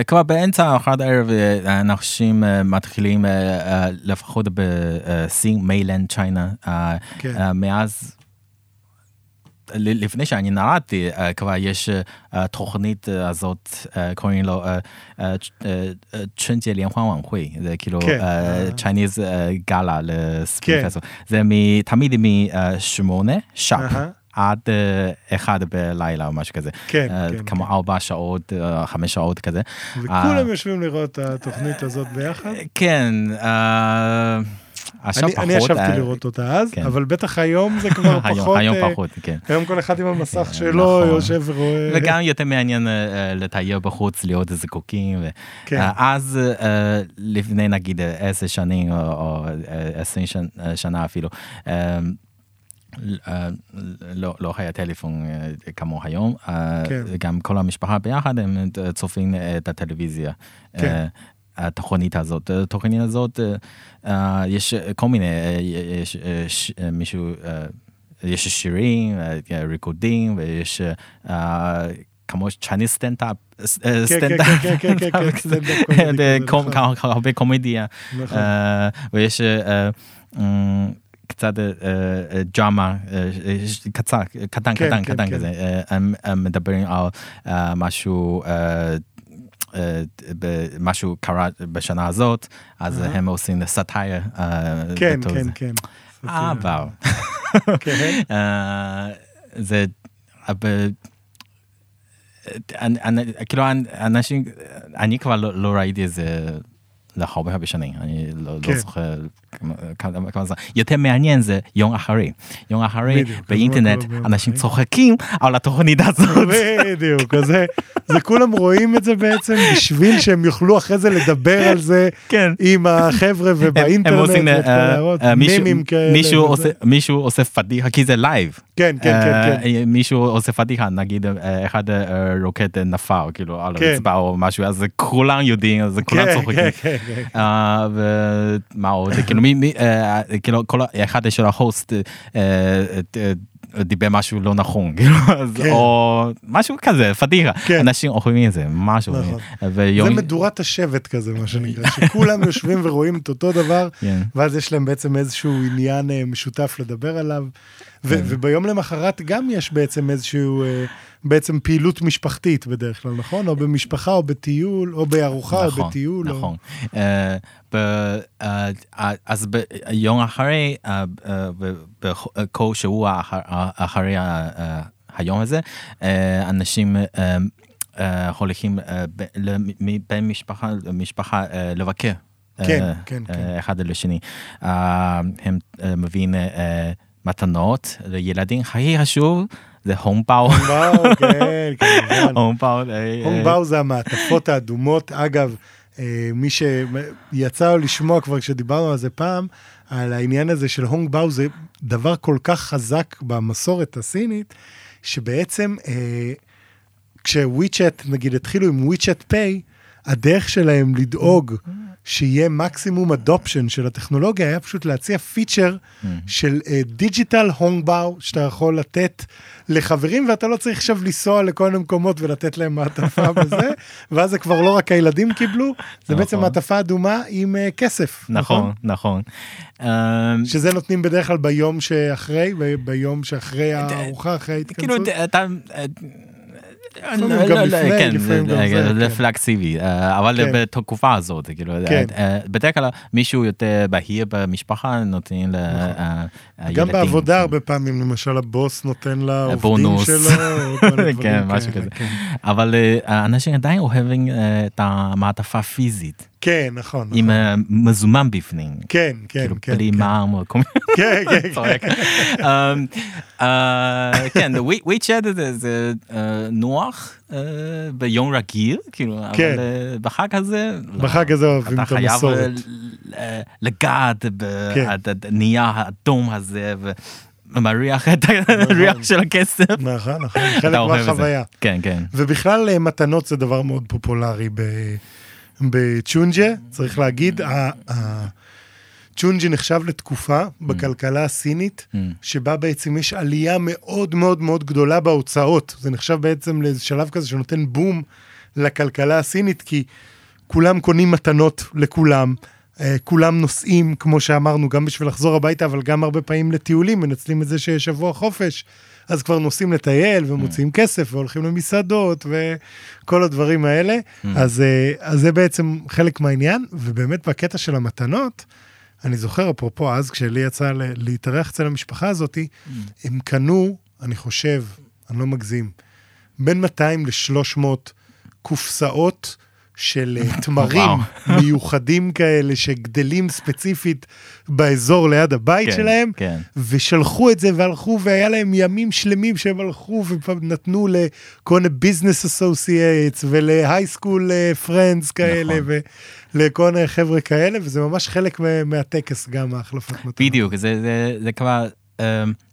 כבר באמצע אחת הערב אנשים uh, מתחילים לפחות בסין, מיילנד צ'יינה, מאז לפני שאני נולדתי כבר יש תוכנית הזאת קוראים לו צ'נג'ה ליאנחואן וואנhui זה כאילו צ'ייניז גאלה לספריפסו זה תמיד משמונה שעה. עד אחד בלילה או משהו כזה.
כן, כן.
כמו ארבע שעות, חמש שעות כזה.
וכולם יושבים לראות את התוכנית הזאת ביחד?
כן.
עכשיו פחות. אני ישבתי לראות אותה אז, כן. אבל בטח היום זה כבר (laughs) פחות.
היום פחות, כן.
היום כל אחד עם המסך שלו נכון. יושב ורואה.
וגם יותר מעניין לטייל בחוץ, לראות זיקוקים. כן. אז לפני נגיד עשר שנים או עשרים שנה אפילו. לא, לא היה טלפון כמו היום, כן. גם כל המשפחה ביחד הם צופים את הטלוויזיה. כן. התוכנית הזאת, התוכנית הזאת, יש כל מיני, יש מישהו, יש שירים, ריקודים, ויש כמו Chinese סטנדאפ, סטנדאפ, הרבה קומדיה, ויש קצת ג'אמה קצר, קטן, קטן, קטן כזה, הם מדברים על משהו, משהו קרה בשנה הזאת, אז הם עושים סאטייר.
כן, כן, כן. (laughs)
אבל, זה, כאילו אנשים, אני כבר לא ראיתי את זה. להרבה הרבה שנים, אני לא, כן. לא זוכר כמה זמן. יותר מעניין זה יום אחרי. יום אחרי באינטרנט אנשים צוחקים על התוכנית הזאת.
בדיוק, זה, זה כולם רואים את זה בעצם בשביל שהם יוכלו אחרי זה לדבר על זה כן. עם החבר'ה ובאינטרנט. מימים כאלה.
מישהו עושה פדיחה כי זה לייב.
כן, כן, כן,
כן. מישהו עושה פדיחה, נגיד אחד רוקט נפל, כאילו על הרצפה או משהו, אז כולם יודעים, אז כולם צוחקים. ומה עוד, (laughs) כאילו מי, כאילו כל אחד של ההוסט דיבר משהו לא נכון, (laughs) או משהו כזה, פדיחה, אנשים אוכלים את זה, משהו.
זה מדורת השבט כזה, מה שנקרא, שכולם (laughs) יושבים ורואים את אותו דבר, ואז יש להם בעצם איזשהו עניין משותף לדבר עליו. כן. וביום למחרת גם יש בעצם איזשהו, אה, בעצם פעילות משפחתית בדרך כלל, נכון? או במשפחה, או בטיול, או בארוחה, נכון, או בטיול.
נכון, נכון. אז ביום אחרי, בכל שבוע אחרי היום הזה, אנשים הולכים בין משפחה למשפחה לבקר.
כן, כן, כן.
אחד לשני. הם מביאים מתנות לילדים, הכי חשוב זה הונגבאו.
הונגבאו, כן, כמובן. (laughs)
הונגבאו.
הונגבאו זה המעטפות האדומות. אגב, אה, מי שיצא לו לשמוע כבר כשדיברנו על זה פעם, על העניין הזה של הונגבאו, זה דבר כל כך חזק במסורת הסינית, שבעצם אה, כשוויצ'ט, נגיד התחילו עם וויצ'ט פיי, הדרך שלהם לדאוג שיהיה מקסימום adoption של הטכנולוגיה, היה פשוט להציע פיצ'ר mm. של digital 红包, שאתה יכול לתת לחברים, ואתה לא צריך עכשיו לנסוע לכל מיני מקומות ולתת להם מעטפה (laughs) וזה, ואז זה כבר לא רק הילדים קיבלו, זה נכון. בעצם מעטפה אדומה עם uh, כסף.
נכון, נכון.
נכון. שזה נותנים בדרך כלל ביום שאחרי, ביום שאחרי הארוחה, אחרי ההתכנסות. כאילו, אתה...
לא, כן, זה פלקסיבי, אה, אבל כן. בתקופה הזאת, כאילו, כן. אה, אה, בדרך כלל מישהו יותר בהיר במשפחה נותנים לילדים.
נכון. גם בעבודה הרבה פעמים, למשל הבוס נותן לעובדים שלו, (laughs)
כן, משהו כזה. אבל אנשים עדיין אוהבים את המעטפה הפיזית.
כן, נכון.
עם נכון. מזומן בפנים.
כן, כן,
כאילו כן. בלי מע"מ או כל מיני... (laughs)
כן, כן, (laughs) כן. (laughs)
אמ, אה, כן, וויצ'אט זה נוח אה, ביום רגיל, כאילו, אבל כן. אה, בחג הזה...
בחג הזה אוהבים את המסורת. אתה
חייב לגעת בנייר האדום הזה. מריח את הריח נכון. של הכסף.
נכון, נכון, חלק מהחוויה.
כן, כן.
ובכלל מתנות זה דבר מאוד פופולרי בצ'ונג'ה, צריך להגיד, צ'ונג'ה נחשב לתקופה בכלכלה הסינית, mm. שבה בעצם יש עלייה מאוד מאוד מאוד גדולה בהוצאות. זה נחשב בעצם לאיזה שלב כזה שנותן בום לכלכלה הסינית, כי כולם קונים מתנות לכולם. אה, כולם נוסעים, כמו שאמרנו, גם בשביל לחזור הביתה, אבל גם הרבה פעמים לטיולים, מנצלים את זה שיש שבוע חופש. אז כבר נוסעים לטייל ומוציאים mm. כסף והולכים למסעדות וכל הדברים האלה. Mm. אז, אה, אז זה בעצם חלק מהעניין, ובאמת בקטע של המתנות, אני זוכר, אפרופו, אז כשלי יצא להתארח אצל המשפחה הזאתי, mm. הם קנו, אני חושב, אני לא מגזים, בין 200 ל-300 קופסאות של אה, (laughs) תמרים (laughs) מיוחדים כאלה שגדלים ספציפית באזור ליד הבית כן, שלהם, כן. ושלחו את זה והלכו, והיה להם ימים שלמים שהם הלכו ונתנו לכל מיני business associates ול high school פרנדס כאלה, נכון. ולכל מיני חבר'ה כאלה, וזה ממש חלק מהטקס גם, ההחלפת מתנות.
בדיוק, זה, זה, זה כבר... Um...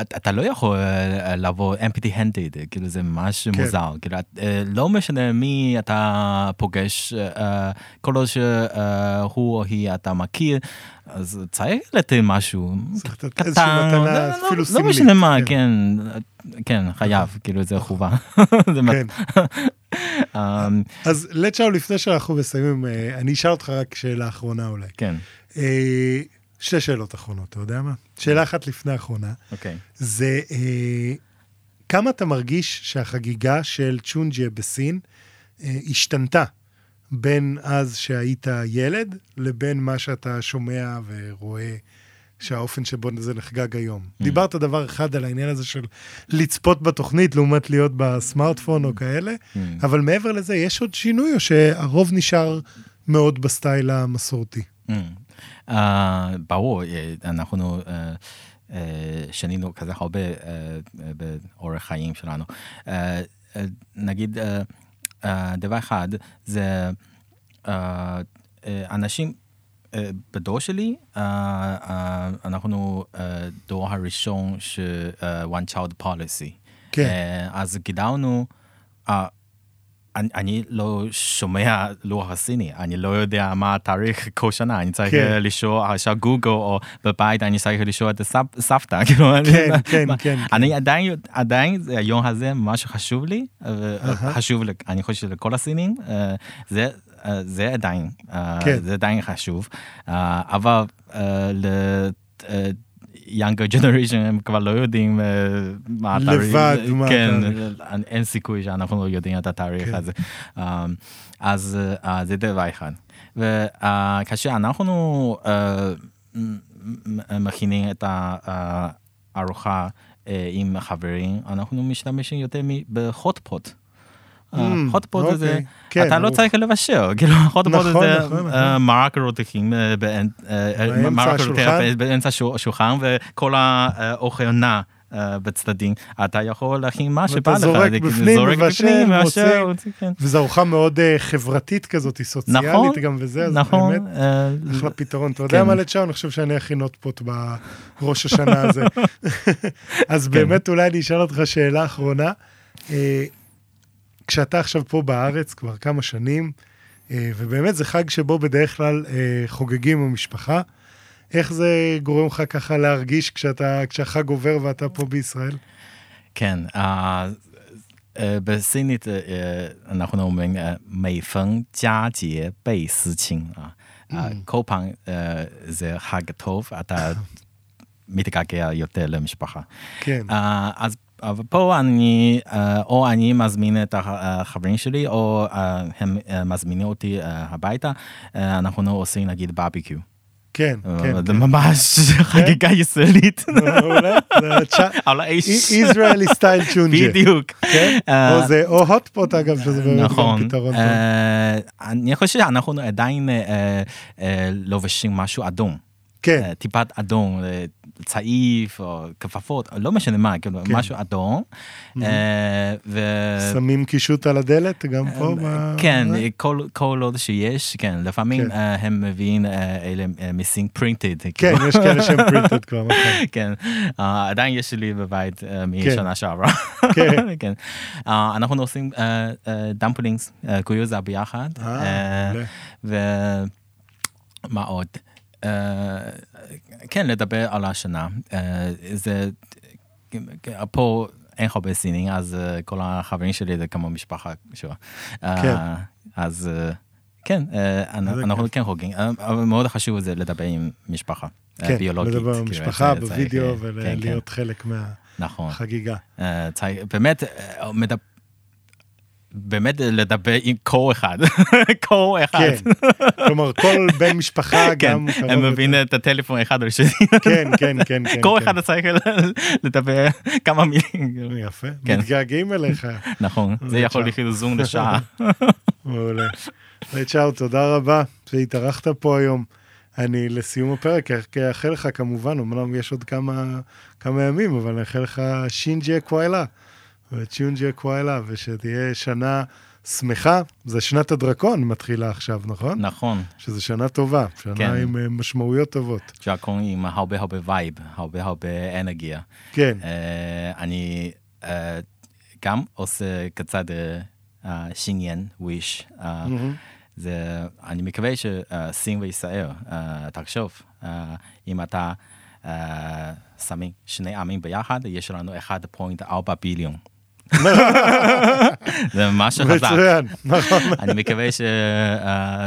אתה לא יכול אה, לבוא empty handed כאילו זה ממש כן. מוזר כאילו אה, לא משנה מי אתה פוגש אה, כל עוד שהוא או היא אתה מכיר אז צריך לתת משהו
קטן לא, לא,
לא, לא משנה מה כן כן חייב כאילו זה חובה. (laughs) כן. (laughs)
אמ, אז לצ'או לפני שאנחנו מסיימים אני אשאל אותך רק שאלה אחרונה אולי.
כן.
שתי שאלות אחרונות, אתה יודע מה? שאלה אחת לפני האחרונה.
אוקיי.
זה אה, כמה אתה מרגיש שהחגיגה של צ'ונג'ה בסין אה, השתנתה בין אז שהיית ילד לבין מה שאתה שומע ורואה שהאופן שבו זה נחגג היום. Mm. דיברת דבר אחד על העניין הזה של לצפות בתוכנית לעומת להיות בסמארטפון או כאלה, mm. אבל מעבר לזה, יש עוד שינוי או שהרוב נשאר מאוד בסטייל המסורתי? Mm.
ברור, אנחנו שנינו כזה הרבה באורח חיים שלנו. נגיד, דבר אחד, זה אנשים בדור שלי, אנחנו דור הראשון של one child policy. כן. אז גידלנו, אני, אני לא שומע לוח הסיני, אני לא יודע מה התאריך כל שנה, אני צריך כן. לשאול עכשיו גוגל או בבית אני צריך לשאול את הסבתא, (laughs) כאילו,
כן, כן, כן.
אני כן. עדיין, עדיין היום הזה ממש חשוב לי, חשוב, אני חושב שלכל הסינים, אה, זה, אה, זה עדיין, אה, כן. זה עדיין חשוב, אבל younger (laughs) generation הם כבר לא יודעים מה
התאריך. לבד, מה
כן, אין סיכוי שאנחנו לא יודעים את התאריך כן. הזה. אז זה דבר אחד. וכאשר אנחנו מכינים את הארוחה עם חברים, אנחנו משתמשים יותר בחוטפוט. חוטפוט mm, הזה, כן, אתה לא צריך לבשל, כאילו חוטפוט הזה נכון, נכון, אה, מרק רותחים אה, אה, באמצע השולחן וכל האוכל נע. בצדדים, אתה יכול להכין מה שבא לך,
זורק בפנים, מבשל, מוציא, כן. וזו ארוחה מאוד חברתית כזאת, היא סוציאלית נכון, גם וזה, אז נכון, באמת אחלה פתרון. אתה יודע כן. מה לצ'או, אני חושב שאני אכין נוטפוט בראש השנה הזה. (laughs) (laughs) אז כן. באמת אולי אני אשאל אותך שאלה אחרונה. כשאתה עכשיו פה בארץ כבר כמה שנים, ובאמת זה חג שבו בדרך כלל חוגגים עם המשפחה. איך זה גורם לך ככה להרגיש כשאתה, כשהחג עובר ואתה פה בישראל?
כן, uh, uh, בסינית uh, אנחנו אומרים מי פן ג'ה ג'יה בי סי צ'ין. כל פעם זה חג טוב, אתה (laughs) מתגעגע יותר למשפחה.
כן. Uh,
אז אבל פה אני, או אני מזמין את החברים שלי, או הם מזמינים אותי הביתה, אנחנו עושים נגיד ברביקיו.
כן, כן.
זה ממש חגיגה ישראלית. (laughs) על האש.
ישראלי סטייל (laughs) צ'ונג'ה.
בדיוק.
או הוטפוט אגב, שזה באמת גם פתרון טוב.
אני חושב שאנחנו עדיין לובשים משהו אדום.
כן.
טיפת אדום. צעיף או כפפות, לא משנה מה, כאילו כן. משהו אדום.
ו... שמים קישוט על הדלת גם פה?
כן, כל, כל עוד שיש, כן, לפעמים כן. הם מביאים אלה מיסינג פרינטד.
כן, יש כאלה שהם פרינטד כבר, נכון. (laughs)
כן, עדיין יש לי בבית משנה שעברה. כן. (laughs) אנחנו עושים דמפלינגס, קויוזה ביחד. ומה עוד? כן, לדבר על השנה. זה, פה אין הרבה סינים, אז כל החברים שלי זה כמו משפחה שוב. כן. אז כן, אנחנו כן חוגגים, אבל מאוד חשוב זה לדבר עם משפחה.
כן, לדבר עם משפחה בווידאו ולהיות חלק מהחגיגה.
באמת, באמת לדבר עם קור אחד, (laughs) קור אחד.
כן, כלומר כל בן משפחה (laughs) גם
כן, הם מבינים את הטלפון אחד או שני.
כן, כן, כן.
קור אחד צריך לדבר כמה מילים.
יפה, מתגעגעים אליך.
נכון, זה יכול להיות זום לשעה. (laughs)
מעולה. צ'או, תודה רבה שהתארחת פה היום. אני לסיום הפרק אאחל לך כמובן, אמנם יש עוד כמה ימים, אבל אני אאחל לך 春节快乐. ו 春节快乐, ושתהיה שנה שמחה. זה שנת הדרקון מתחילה עכשיו, נכון?
נכון.
שזה שנה טובה, שנה כן. עם uh, משמעויות טובות.
דרקון עם הרבה הרבה vibe, הרבה הרבה אנרגיה.
כן.
Uh, אני uh, גם עושה קצת uh, שיניין, וויש. Uh, mm-hmm. זה, אני מקווה שסין וישראל, uh, תחשוב, uh, אם אתה uh, שמים שני עמים ביחד, יש לנו 1.4 ביליון. (laughs) זה ממש חזק.
מצוין, נכון.
אני מקווה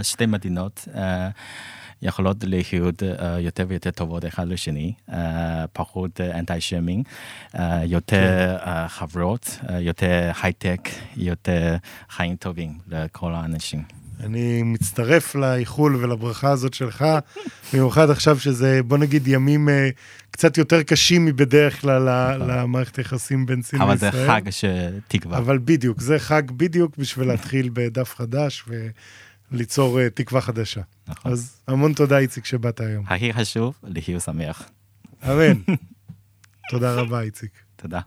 ששתי מדינות יכולות לחיות יותר ויותר טובות אחד לשני, פחות אנטי שיימינג, יותר חברות, יותר הייטק, יותר חיים טובים לכל האנשים.
אני מצטרף לאיחול ולברכה הזאת שלך, במיוחד עכשיו שזה, בוא נגיד, ימים uh, קצת יותר קשים מבדרך כלל נכון. למערכת היחסים בין סין
לישראל. אבל זה חג של תקווה.
אבל בדיוק, זה חג בדיוק בשביל להתחיל בדף חדש וליצור uh, תקווה חדשה. נכון. אז המון תודה, איציק, שבאת היום.
הכי חשוב, להיות שמח.
אמן. (laughs) תודה רבה, איציק.
תודה.